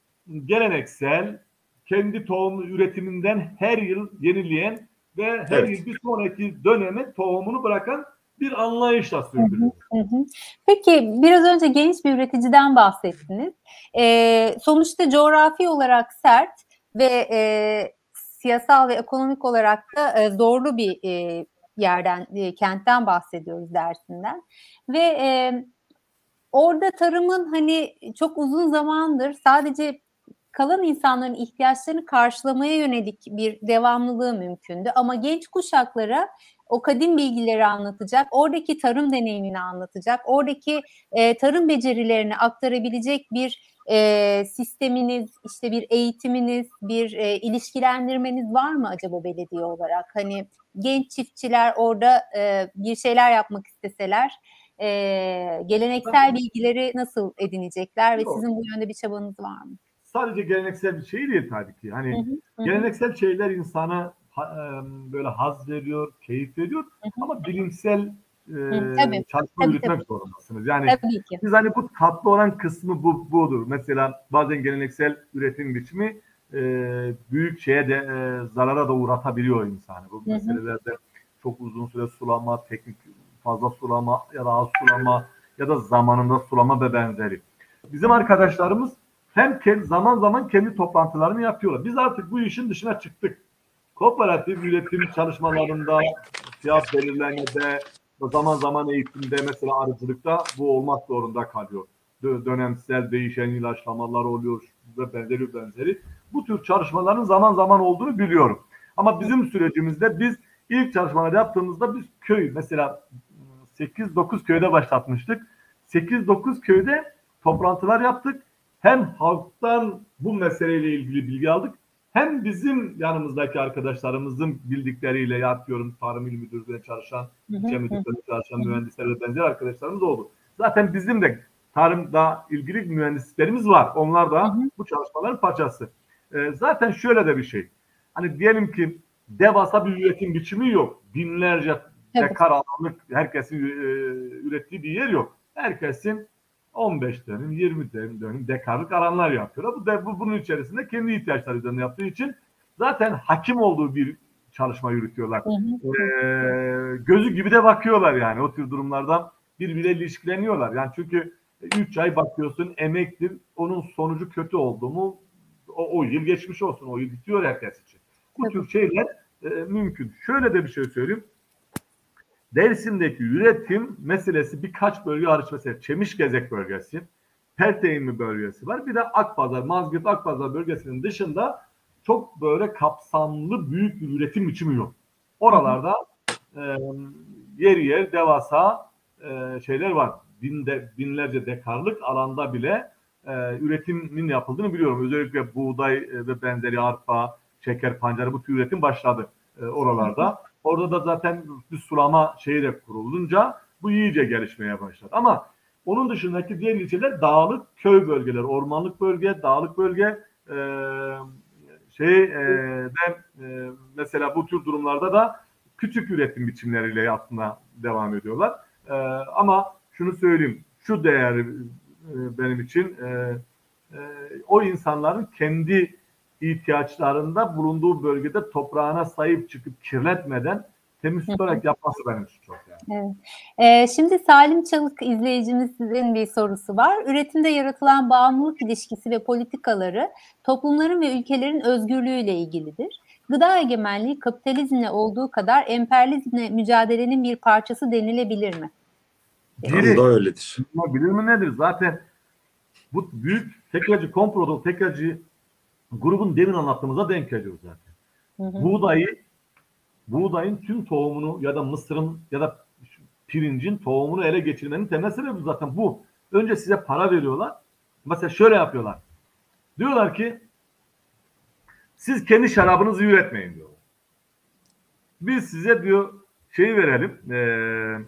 geleneksel, kendi tohum üretiminden her yıl yenileyen ve her Evet. yıl bir sonraki döneme tohumunu bırakan bir anlayışla sürdürüyor. Hı. Peki biraz önce genç bir üreticiden bahsettiniz. Ee, sonuçta coğrafi olarak sert ve e, siyasal ve ekonomik olarak da e, zorlu bir e, yerden, e, kentten bahsediyoruz dersinden. Ve e, orada tarımın hani çok uzun zamandır sadece kalan insanların ihtiyaçlarını karşılamaya yönelik bir devamlılığı mümkündü. Ama genç kuşaklara o kadim bilgileri anlatacak, oradaki tarım deneyimini anlatacak, oradaki e, tarım becerilerini aktarabilecek bir e, sisteminiz, işte bir eğitiminiz, bir e, ilişkilendirmeniz var mı acaba belediye olarak? Hani genç çiftçiler orada e, bir şeyler yapmak isteseler e, geleneksel bilgileri nasıl edinecekler ve Yok. sizin bu yönde bir çabanız var mı? Sadece geleneksel bir şey değil tabii ki. Hani Hı hı, hı hı. geleneksel şeyler insana ha- böyle haz veriyor, keyif veriyor Hı hı. ama bilimsel e, tabii, çalışma tabii, yürütmek tabii. zorundasınız. Yani Tabii ki. Biz hani bu tatlı olan kısmı bu budur. Mesela bazen geleneksel üretim biçimi e, büyük şeye de e, zarara da uğratabiliyor insanı. Bu Hı hı. meselelerde çok uzun süre sulama, teknik fazla sulama ya da az sulama ya da zamanında sulama ve benzeri. Bizim arkadaşlarımız hem ke- zaman zaman kendi toplantılarını yapıyorlar. Biz artık bu işin dışına çıktık. Kooperatif üretim çalışmalarında, fiyat belirlemede, zaman zaman eğitimde mesela arıcılıkta bu olmak zorunda kalıyor. Dö- dönemsel değişen ilaçlamalar oluyor ve benzeri benzeri. Bu tür çalışmaların zaman zaman olduğunu biliyorum. Ama bizim sürecimizde biz ilk çalışmalar yaptığımızda biz köy mesela 8-9 köyde başlatmıştık. 8-9 köyde toplantılar yaptık. Hem halktan bu meseleyle ilgili bilgi aldık hem bizim yanımızdaki arkadaşlarımızın bildikleriyle yapıyorum tarım il müdürlüğünde çalışan, ilçe hı. müdürlüğünde çalışan mühendisler ve benzer arkadaşlarımız oldu. Zaten bizim de tarımda ilgili mühendislerimiz var. Onlar da Hı hı. bu çalışmaların parçası. Ee, zaten şöyle de bir şey. Hani diyelim ki devasa bir üretim biçimi yok. Binlerce Evet. dekar alanlık herkesin e, ürettiği bir yer yok. Herkesin 15 dönüm, 20 dönüm, dönüm dekarlık alanlar yapıyor. Bu, de, bu bunun içerisinde kendi ihtiyaçları üzerine yaptığı için zaten hakim olduğu bir çalışma yürütüyorlar. Hı hı. Ee, gözü gibi de bakıyorlar yani o tür durumlardan birbiriyle ilişkileniyorlar. Yani çünkü 3 ay bakıyorsun emektir onun sonucu kötü oldu mu o, o yıl geçmiş olsun o yıl bitiyor herkes için. Bu tür şeyler e, mümkün. Şöyle de bir şey söyleyeyim. Dersim'deki üretim meselesi birkaç bölge hariç mesela Çemişgezek bölgesi, Perteyinli bölgesi var. Bir de Akpazar, Mazgirt Akpazar bölgesinin dışında çok böyle kapsamlı büyük bir üretim biçimi yok. Oralarda e, yer yer devasa e, şeyler var. Binde, binlerce dekarlık alanda bile e, üretimin yapıldığını biliyorum. Özellikle buğday e, ve benzeri arpa, şeker pancarı bu tür üretim başladı e, oralarda. Orada da zaten bir sulama şeyi de kurulunca bu iyice gelişmeye başladı. Ama onun dışındaki diğer ilçeler dağlık köy bölgeler, ormanlık bölge, dağlık bölge e, şey e, de, e, mesela bu tür durumlarda da küçük üretim biçimleriyle aslında devam ediyorlar. E, ama şunu söyleyeyim, şu değer e, benim için e, e, o insanların kendi ihtiyaçlarında bulunduğu bölgede toprağına sahip çıkıp kirletmeden temiz tutarak yapması benim için çok yani. Ee, şimdi Salim Çalık izleyicimizin bir sorusu var. Üretimde yaratılan bağımlılık ilişkisi ve politikaları toplumların ve ülkelerin özgürlüğüyle ilgilidir. Gıda egemenliği kapitalizmle olduğu kadar emperyalizmle mücadelenin bir parçası denilebilir mi? Biri- da öyledir. Bilir mi nedir? Zaten bu büyük tekelci, komproduk tekelci grubun demin anlattığımıza denk geliyor zaten. Hı hı. Buğdayı, buğdayın tüm tohumunu ya da mısırın ya da pirincin tohumunu ele geçirmenin temel sebebi zaten bu. Önce size para veriyorlar. Mesela şöyle yapıyorlar. Diyorlar ki siz kendi şarabınızı üretmeyin diyorlar. Biz size diyor şeyi verelim. eee,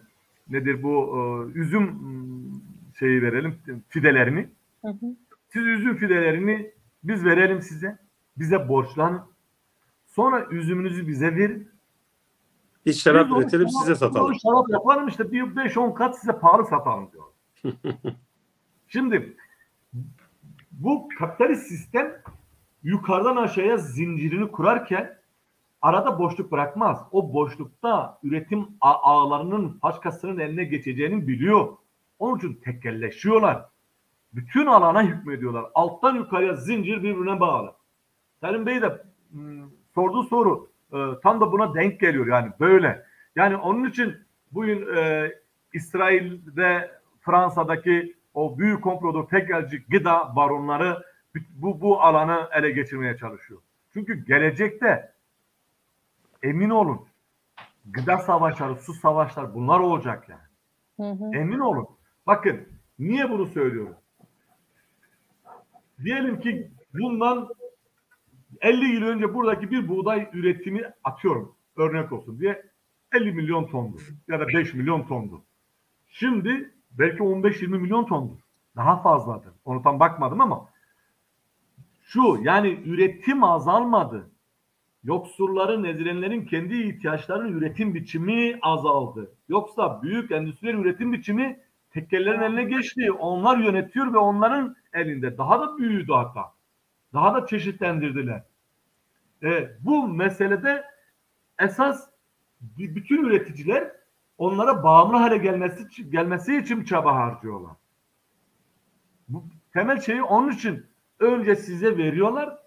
nedir bu eee, üzüm mm, şeyi verelim fidelerini. Hı hı. Siz üzüm fidelerini biz verelim size. Bize borçlanın. Sonra üzümünüzü bize verin. Biz şarap Biz üretelim şarap- size satalım. Şarap yapalım işte bir 5-10 kat size pahalı satalım diyor. <laughs> Şimdi bu kapitalist sistem yukarıdan aşağıya zincirini kurarken arada boşluk bırakmaz. O boşlukta üretim ağlarının başkasının eline geçeceğini biliyor. Onun için tekelleşiyorlar. Bütün alana hükmediyorlar. Alttan yukarıya zincir birbirine bağlı. Selim Bey de hmm, sorduğu soru e, tam da buna denk geliyor yani böyle. Yani onun için bugün e, İsrail'de Fransa'daki o büyük komplodur tekelci gıda baronları bu, bu alanı ele geçirmeye çalışıyor. Çünkü gelecekte emin olun gıda savaşları, su savaşları bunlar olacak yani. Hı hı. Emin olun. Bakın niye bunu söylüyorum? Diyelim ki bundan 50 yıl önce buradaki bir buğday üretimi atıyorum örnek olsun diye 50 milyon tondu ya da 5 milyon tondu. Şimdi belki 15-20 milyon tondur. Daha fazladır. Onu tam bakmadım ama şu yani üretim azalmadı. Yoksulların, ezilenlerin kendi ihtiyaçlarının üretim biçimi azaldı. Yoksa büyük endüstriyel üretim biçimi tekkellerin eline geçti. Onlar yönetiyor ve onların elinde. Daha da büyüdü hatta. Daha da çeşitlendirdiler. E, bu meselede esas bütün üreticiler onlara bağımlı hale gelmesi gelmesi için çaba harcıyorlar. Bu temel şeyi onun için önce size veriyorlar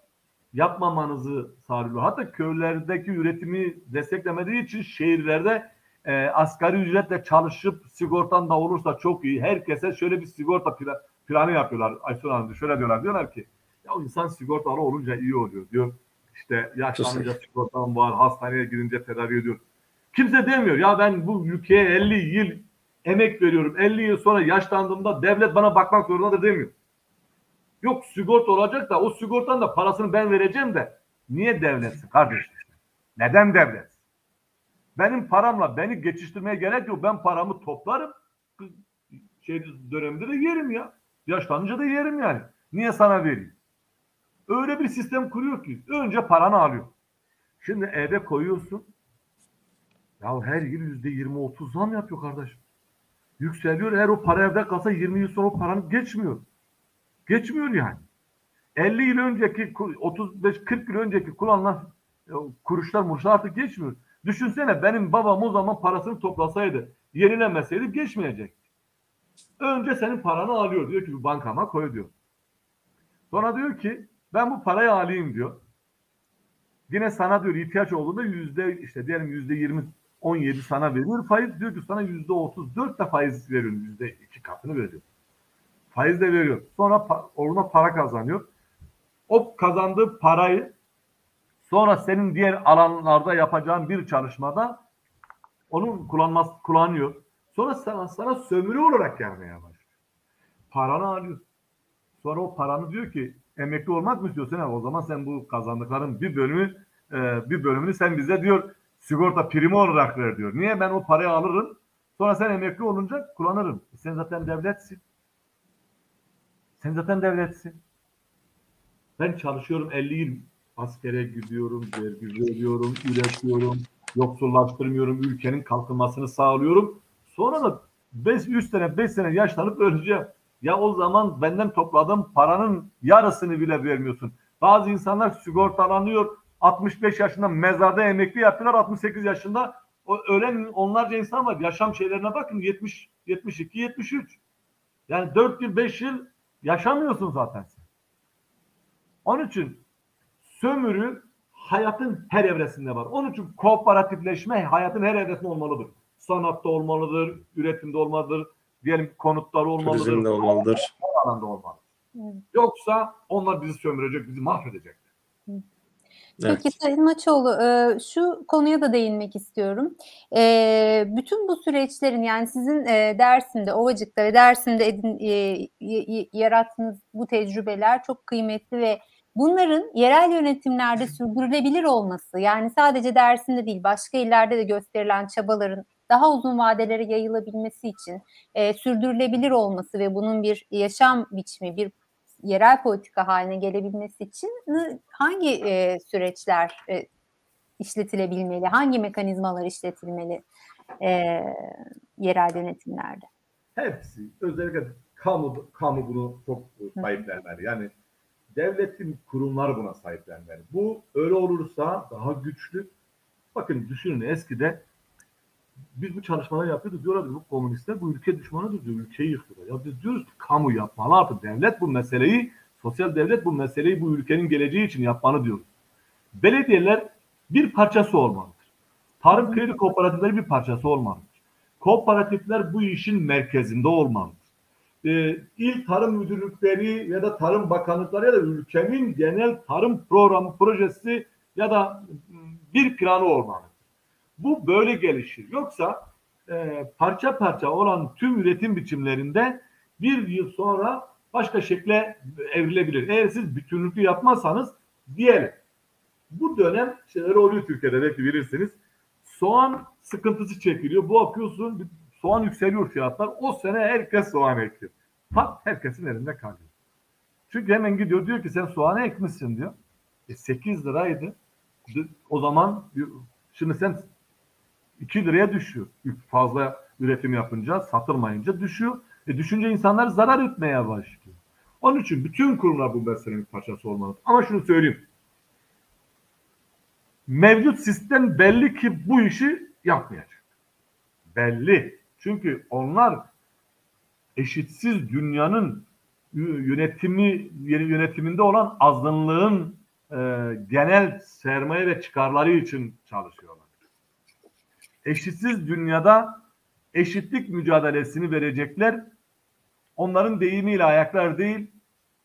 yapmamanızı sağlıyor. Hatta köylerdeki üretimi desteklemediği için şehirlerde e, asgari ücretle çalışıp sigortan da olursa çok iyi. Herkese şöyle bir sigorta pla- planı yapıyorlar. Aysun Hanım şöyle diyorlar. Diyorlar ki ya insan sigortalı olunca iyi oluyor diyor. İşte yaşlanınca sigortam var, hastaneye girince tedavi ediyor. Kimse demiyor ya ben bu ülkeye 50 yıl emek veriyorum. 50 yıl sonra yaşlandığımda devlet bana bakmak zorundadır demiyor. Yok sigorta olacak da o sigortanın da parasını ben vereceğim de niye devletsin kardeşim? Neden devlet? Benim paramla beni geçiştirmeye gerek yok. Ben paramı toplarım. Şey döneminde de yerim ya. Yaşlanınca da yerim yani. Niye sana vereyim? Öyle bir sistem kuruyor ki önce paranı alıyor. Şimdi eve koyuyorsun. Ya her yıl yüzde yirmi otuz zam yapıyor kardeşim. Yükseliyor. Eğer o para evde kalsa 20 yıl sonra o paranı geçmiyor. Geçmiyor yani. 50 yıl önceki 35-40 yıl önceki kullanılan e, kuruşlar muruşlar artık geçmiyor. Düşünsene benim babam o zaman parasını toplasaydı yenilemeseydi geçmeyecek. Önce senin paranı alıyor. Diyor ki bir bankama koy diyor. Sonra diyor ki ben bu parayı alayım diyor. Yine sana diyor ihtiyaç olduğunda yüzde işte diyelim yüzde 20 17 sana veriyor. Faiz diyor ki sana yüzde 34 de faiz veriyorum. Yüzde iki katını veriyor. Faiz de veriyor. Sonra pa- orada para kazanıyor. O kazandığı parayı sonra senin diğer alanlarda yapacağın bir çalışmada onun kullanması kullanıyor. Sonra sana, sana sömürü olarak gelmeye başlıyor. Paranı alıyor. Sonra o paranı diyor ki emekli olmak mı istiyorsun? Ha, o zaman sen bu kazandıkların bir bölümü e, bir bölümünü sen bize diyor sigorta primi olarak ver diyor. Niye? Ben o parayı alırım. Sonra sen emekli olunca kullanırım. E sen zaten devletsin. Sen zaten devletsin. Ben çalışıyorum 50 yıl. Askere gidiyorum, vergi veriyorum, üretiyorum, yoksullaştırmıyorum, ülkenin kalkınmasını sağlıyorum. Sonra da 5 3 sene 5 sene yaşlanıp öleceğim. Ya o zaman benden topladığım paranın yarısını bile vermiyorsun. Bazı insanlar sigortalanıyor. 65 yaşında mezarda emekli yaptılar. 68 yaşında o ölen onlarca insan var. Yaşam şeylerine bakın 70 72 73. Yani 4 yıl 5 yıl yaşamıyorsun zaten. Onun için sömürü hayatın her evresinde var. Onun için kooperatifleşme hayatın her evresinde olmalıdır. Sanatta olmalıdır, üretimde olmalıdır, diyelim konutları olmalıdır. Turizmde olmalıdır. Her alanda olmalı. Evet. Yoksa onlar bizi sömürecek, bizi mahvedecek. Evet. Peki Sayın Maçoğlu, e, şu konuya da değinmek istiyorum. E, bütün bu süreçlerin yani sizin e, Dersim'de, Ovacık'ta ve Dersim'de edin, yarattığınız bu tecrübeler çok kıymetli ve bunların yerel yönetimlerde sürdürülebilir olması, yani sadece Dersim'de değil başka illerde de gösterilen çabaların daha uzun vadelere yayılabilmesi için e, sürdürülebilir olması ve bunun bir yaşam biçimi, bir yerel politika haline gelebilmesi için hangi e, süreçler e, işletilebilmeli, hangi mekanizmalar işletilmeli e, yerel yönetimlerde? Hepsi, özellikle kamu, kamu bunu çok sahiplenmeli. Yani devletin kurumları buna sahiplenmeli. Bu öyle olursa daha güçlü. Bakın düşünün eskide biz bu çalışmaları yapıyorduk. Diyorlar bu komünistler bu ülke düşmanıdır diyor. Ülkeyi yıkıyorlar. Ya biz diyoruz ki kamu yapmalı artık. Devlet bu meseleyi, sosyal devlet bu meseleyi bu ülkenin geleceği için yapmalı diyoruz. Belediyeler bir parçası olmalıdır. Tarım kredi kooperatifleri bir parçası olmalıdır. Kooperatifler bu işin merkezinde olmalıdır. Ee, il tarım müdürlükleri ya da tarım bakanlıkları ya da ülkenin genel tarım programı projesi ya da mm, bir planı olmalı. Bu böyle gelişir. Yoksa e, parça parça olan tüm üretim biçimlerinde bir yıl sonra başka şekle evrilebilir. Eğer siz bütünlüklü yapmazsanız diyelim. Bu dönem şeyler oluyor Türkiye'de belki bilirsiniz. Soğan sıkıntısı çekiliyor. Bu bakıyorsun soğan yükseliyor fiyatlar. O sene herkes soğan ekiyor. Pat herkesin elinde kalıyor. Çünkü hemen gidiyor diyor ki sen soğanı ekmişsin diyor. E 8 liraydı. O zaman şimdi sen 2 liraya düşüyor. Fazla üretim yapınca, satılmayınca düşüyor. E düşünce insanlar zarar etmeye başlıyor. Onun için bütün kurumlar bu meselenin parçası olmalı. Ama şunu söyleyeyim. Mevcut sistem belli ki bu işi yapmayacak. Belli. Çünkü onlar eşitsiz dünyanın yönetimi yönetiminde olan azınlığın e, genel sermaye ve çıkarları için çalışıyorlar. Eşitsiz dünyada eşitlik mücadelesini verecekler. Onların deyimiyle ayaklar değil,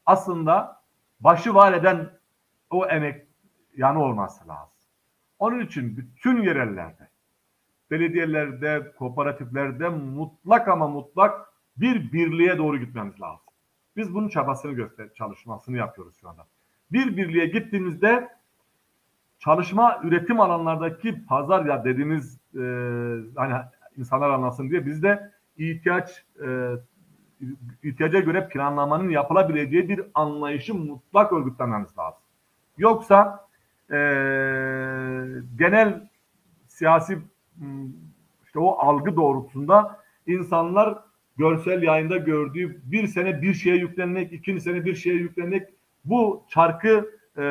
aslında başı var eden o emek yanı olması lazım. Onun için bütün yerellerde, belediyelerde, kooperatiflerde mutlak ama mutlak bir birliğe doğru gitmemiz lazım. Biz bunun çabasını göster, çalışmasını yapıyoruz şu anda. Bir birliğe gittiğimizde çalışma üretim alanlardaki pazar ya dediğimiz e, hani insanlar anlasın diye bizde ihtiyaç e, ihtiyaca göre planlamanın yapılabileceği bir anlayışı mutlak örgütlememiz lazım. Yoksa e, genel siyasi işte o algı doğrultusunda insanlar görsel yayında gördüğü bir sene bir şeye yüklenmek, ikinci sene bir şeye yüklenmek bu çarkı e,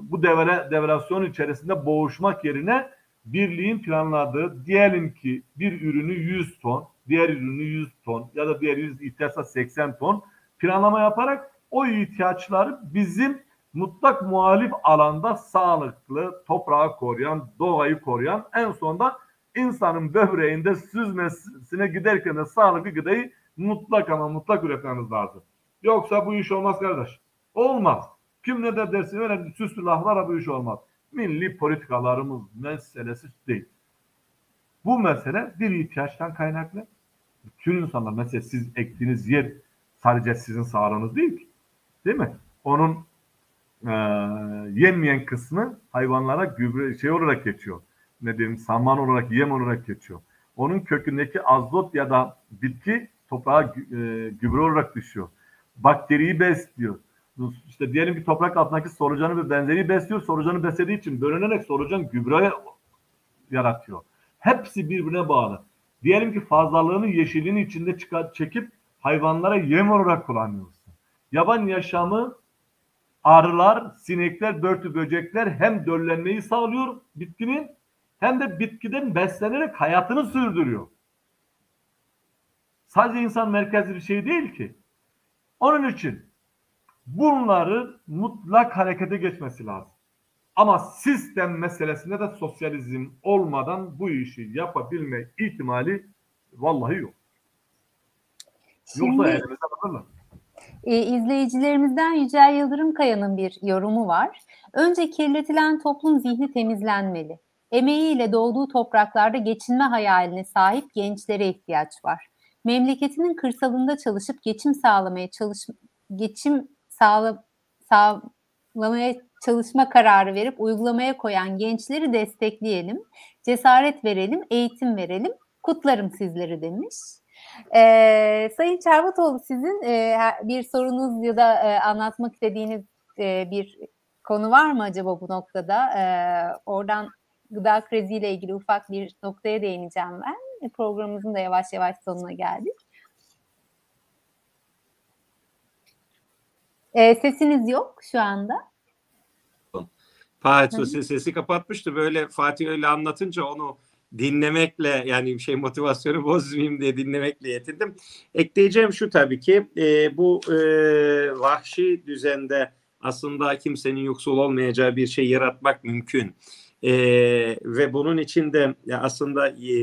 bu devre devrasyon içerisinde boğuşmak yerine birliğin planladığı diyelim ki bir ürünü 100 ton, diğer ürünü 100 ton ya da diğer ürünü ihtiyaçsa 80 ton planlama yaparak o ihtiyaçları bizim mutlak muhalif alanda sağlıklı, toprağı koruyan, doğayı koruyan en sonunda insanın böbreğinde süzmesine giderken de sağlıklı gıdayı mutlak ama mutlak üretmemiz lazım. Yoksa bu iş olmaz kardeş. Olmaz. Kim ne de dersin öyle süslü laflarla bu iş olmaz. Milli politikalarımız meselesi değil. Bu mesele bir ihtiyaçtan kaynaklı. Bütün insanlar mesela siz ektiğiniz yer sadece sizin sağlığınız değil ki. Değil mi? Onun e, yenmeyen kısmı hayvanlara gübre şey olarak geçiyor. Ne diyeyim saman olarak yem olarak geçiyor. Onun kökündeki azot ya da bitki toprağa e, gübre olarak düşüyor. Bakteriyi besliyor. İşte diyelim ki toprak altındaki solucanı ve benzeri besliyor. Solucanı beslediği için bölünerek solucan gübre yaratıyor. Hepsi birbirine bağlı. Diyelim ki fazlalığını yeşilliğin içinde çıkar, çekip hayvanlara yem olarak kullanıyorsun. Yaban yaşamı arılar, sinekler, börtü böcekler hem döllenmeyi sağlıyor bitkinin hem de bitkiden beslenerek hayatını sürdürüyor. Sadece insan merkezli bir şey değil ki. Onun için bunları mutlak harekete geçmesi lazım. Ama sistem meselesinde de sosyalizm olmadan bu işi yapabilme ihtimali vallahi yok. Şimdi, Yoksa elimizde. E, izleyicilerimizden Yücel Yıldırım Kaya'nın bir yorumu var. Önce kirletilen toplum zihni temizlenmeli. Emeğiyle doğduğu topraklarda geçinme hayaline sahip gençlere ihtiyaç var. Memleketinin kırsalında çalışıp geçim sağlamaya çalış geçim sağla, sağlamaya çalışma kararı verip uygulamaya koyan gençleri destekleyelim, cesaret verelim, eğitim verelim. Kutlarım sizleri demiş. Ee, Sayın Çarvatoğlu sizin e, bir sorunuz ya da e, anlatmak istediğiniz e, bir konu var mı acaba bu noktada? E, oradan gıda kriziyle ilgili ufak bir noktaya değineceğim ben. Programımızın da yavaş yavaş sonuna geldik. E, sesiniz yok şu anda. Fatih ses, sesi kapatmıştı. Böyle Fatih öyle anlatınca onu dinlemekle yani şey motivasyonu <laughs> bozmayayım diye dinlemekle yetindim. Ekleyeceğim şu tabii ki e, bu e, vahşi düzende aslında kimsenin yoksul olmayacağı bir şey yaratmak mümkün. E, ve bunun için de aslında e,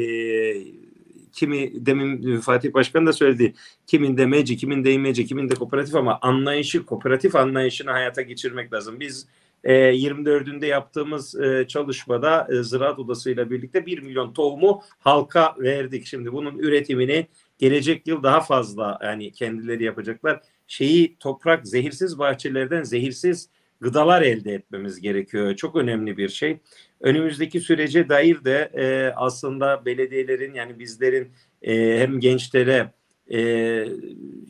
kimi demin Fatih Başkan da söyledi. Kimin de meci, kimin de imeci, kimin de kooperatif ama anlayışı, kooperatif anlayışını hayata geçirmek lazım. Biz 24'ünde e, yaptığımız e, çalışmada e, Ziraat Odası ile birlikte 1 milyon tohumu halka verdik. Şimdi bunun üretimini gelecek yıl daha fazla yani kendileri yapacaklar. Şeyi toprak zehirsiz bahçelerden zehirsiz gıdalar elde etmemiz gerekiyor. Çok önemli bir şey. Önümüzdeki sürece dair de e, aslında belediyelerin yani bizlerin e, hem gençlere e,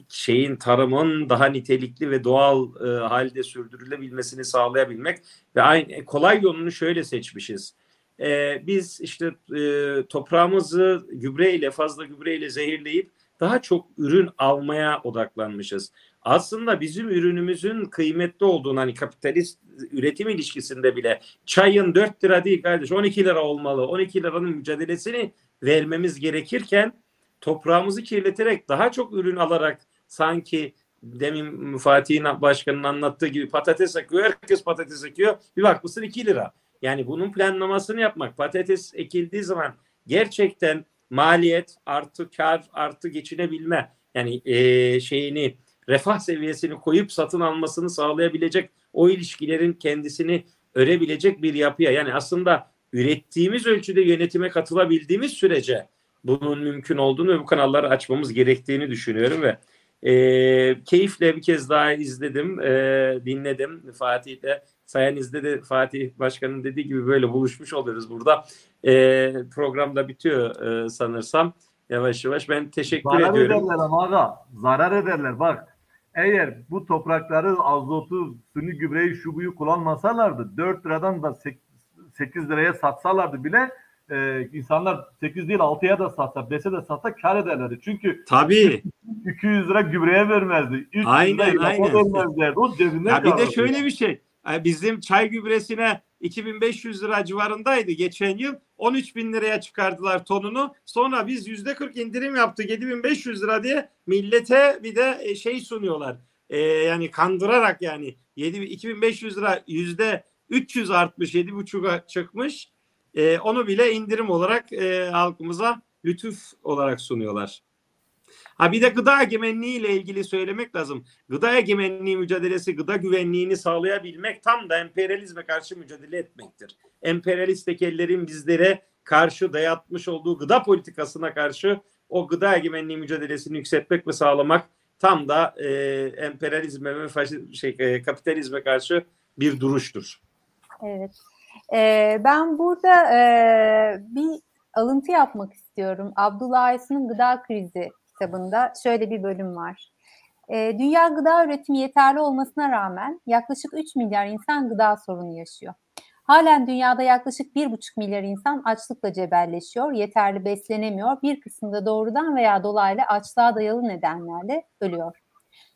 şeyin tarımın daha nitelikli ve doğal e, halde sürdürülebilmesini sağlayabilmek ve aynı e, kolay yolunu şöyle seçmişiz. E, biz işte e, toprağımızı gübreyle fazla gübreyle zehirleyip daha çok ürün almaya odaklanmışız. Aslında bizim ürünümüzün kıymetli olduğunu hani kapitalist üretim ilişkisinde bile çayın 4 lira değil kardeş 12 lira olmalı. 12 liranın mücadelesini vermemiz gerekirken toprağımızı kirleterek daha çok ürün alarak sanki demin Fatih'in başkanın anlattığı gibi patates ekiyor. Herkes patates ekiyor. Bir bakmışsın 2 lira. Yani bunun planlamasını yapmak. Patates ekildiği zaman gerçekten maliyet artı kar artı geçinebilme yani e, şeyini refah seviyesini koyup satın almasını sağlayabilecek o ilişkilerin kendisini örebilecek bir yapıya yani aslında ürettiğimiz ölçüde yönetime katılabildiğimiz sürece bunun mümkün olduğunu ve bu kanalları açmamız gerektiğini düşünüyorum ve e, keyifle bir kez daha izledim, e, dinledim. Fatih de sayenizde de Fatih Başkan'ın dediği gibi böyle buluşmuş oluyoruz burada. E, program da bitiyor e, sanırsam. Yavaş yavaş ben teşekkür zarar ediyorum. Zarar ederler ama aga. Zarar ederler. Bak eğer bu toprakları azotu, suni gübreyi, şu buyu kullanmasalardı 4 liradan da 8 liraya satsalardı bile e, insanlar 8 değil 6'ya da satsa 5'e de satsa kar ederlerdi. Çünkü Tabii. 200 lira gübreye vermezdi. 300 aynen lira aynen. vermezlerdi. O cebine ya bir de şöyle bir şey. Bizim çay gübresine 2500 lira civarındaydı geçen yıl. 13 bin liraya çıkardılar tonunu. Sonra biz yüzde 40 indirim yaptık 7500 lira diye millete bir de e, şey sunuyorlar. Ee, yani kandırarak yani 7, 2500 lira yüzde 300 artmış 7,5'a çıkmış. Ee, onu bile indirim olarak e, halkımıza lütuf olarak sunuyorlar. Ha bir de gıda egemenliği ile ilgili söylemek lazım. Gıda egemenliği mücadelesi, gıda güvenliğini sağlayabilmek tam da emperyalizme karşı mücadele etmektir. Emperyalist tekellerin bizlere karşı dayatmış olduğu gıda politikasına karşı o gıda egemenliği mücadelesini yükseltmek ve sağlamak tam da e, emperyalizme ve şey, e, kapitalizme karşı bir duruştur. Evet. Ee, ben burada e, bir alıntı yapmak istiyorum. Abdullah Aysun'un Gıda Krizi kitabında şöyle bir bölüm var. E, dünya gıda üretimi yeterli olmasına rağmen yaklaşık 3 milyar insan gıda sorunu yaşıyor. Halen dünyada yaklaşık 1,5 milyar insan açlıkla cebelleşiyor, yeterli beslenemiyor, bir kısmında doğrudan veya dolaylı açlığa dayalı nedenlerle ölüyor.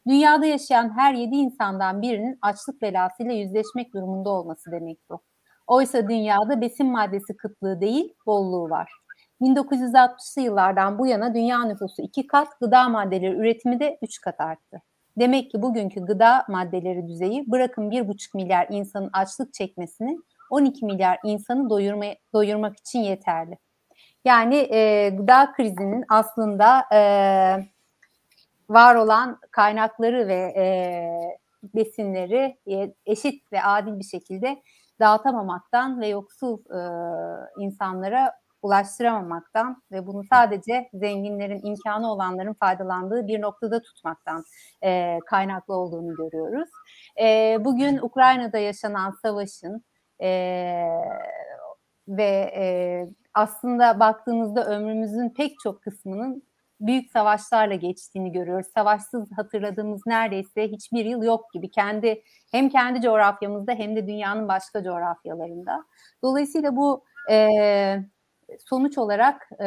Dünyada yaşayan her 7 insandan birinin açlık belasıyla yüzleşmek durumunda olması demek bu. Oysa dünyada besin maddesi kıtlığı değil, bolluğu var. 1960'lı yıllardan bu yana dünya nüfusu iki kat, gıda maddeleri üretimi de üç kat arttı. Demek ki bugünkü gıda maddeleri düzeyi bırakın 1,5 milyar insanın açlık çekmesini 12 milyar insanı doyurma, doyurmak için yeterli. Yani e, gıda krizinin aslında e, var olan kaynakları ve e, besinleri e, eşit ve adil bir şekilde dağıtamamaktan ve yoksul e, insanlara ulaştıramamaktan ve bunu sadece zenginlerin imkanı olanların faydalandığı bir noktada tutmaktan e, kaynaklı olduğunu görüyoruz. E, bugün Ukrayna'da yaşanan savaşın e, ve e, aslında baktığımızda ömrümüzün pek çok kısmının büyük savaşlarla geçtiğini görüyoruz. Savaşsız hatırladığımız neredeyse hiçbir yıl yok gibi. Kendi hem kendi coğrafyamızda hem de dünyanın başka coğrafyalarında. Dolayısıyla bu e, sonuç olarak e,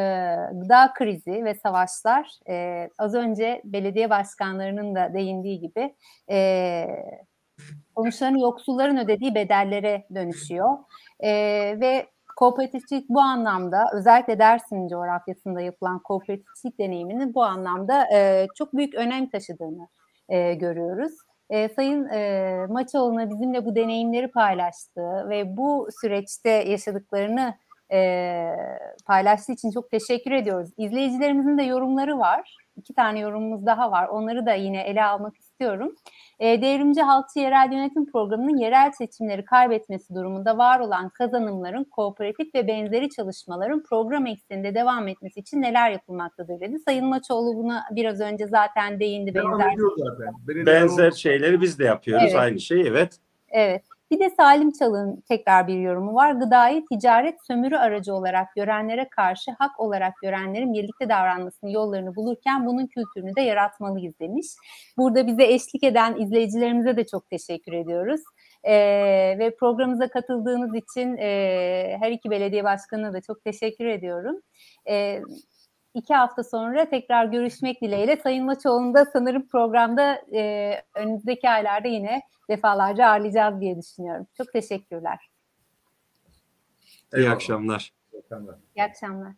gıda krizi ve savaşlar e, az önce belediye başkanlarının da değindiği gibi e, sonuçlarını yoksulların ödediği bedellere dönüşüyor. E, ve kooperatifçilik bu anlamda özellikle Dersim coğrafyasında yapılan kooperatifçilik deneyiminin bu anlamda e, çok büyük önem taşıdığını e, görüyoruz. E, Sayın e, Maçoğlu'na bizimle bu deneyimleri paylaştığı ve bu süreçte yaşadıklarını e, paylaştığı için çok teşekkür ediyoruz. İzleyicilerimizin de yorumları var. İki tane yorumumuz daha var. Onları da yine ele almak istiyorum. E, Devrimci Halkçı Yerel Yönetim Programı'nın yerel seçimleri kaybetmesi durumunda var olan kazanımların kooperatif ve benzeri çalışmaların program ekseninde devam etmesi için neler yapılmaktadır dedi. Sayın Maçoğlu buna biraz önce zaten değindi. Devam Benzer, zaten. Benzer şeyleri biz de yapıyoruz. Evet. Aynı şey evet. evet. Bir de Salim Çalık'ın tekrar bir yorumu var. Gıdayı ticaret sömürü aracı olarak görenlere karşı hak olarak görenlerin birlikte davranmasının yollarını bulurken bunun kültürünü de yaratmalıyız demiş. Burada bize eşlik eden izleyicilerimize de çok teşekkür ediyoruz. Ee, ve programımıza katıldığınız için e, her iki belediye başkanına da çok teşekkür ediyorum. Ee, iki hafta sonra tekrar görüşmek dileğiyle. Sayın Maçoğlu'nu da sanırım programda e, önümüzdeki aylarda yine defalarca ağırlayacağız diye düşünüyorum. Çok teşekkürler. İyi akşamlar. İyi akşamlar. İyi akşamlar.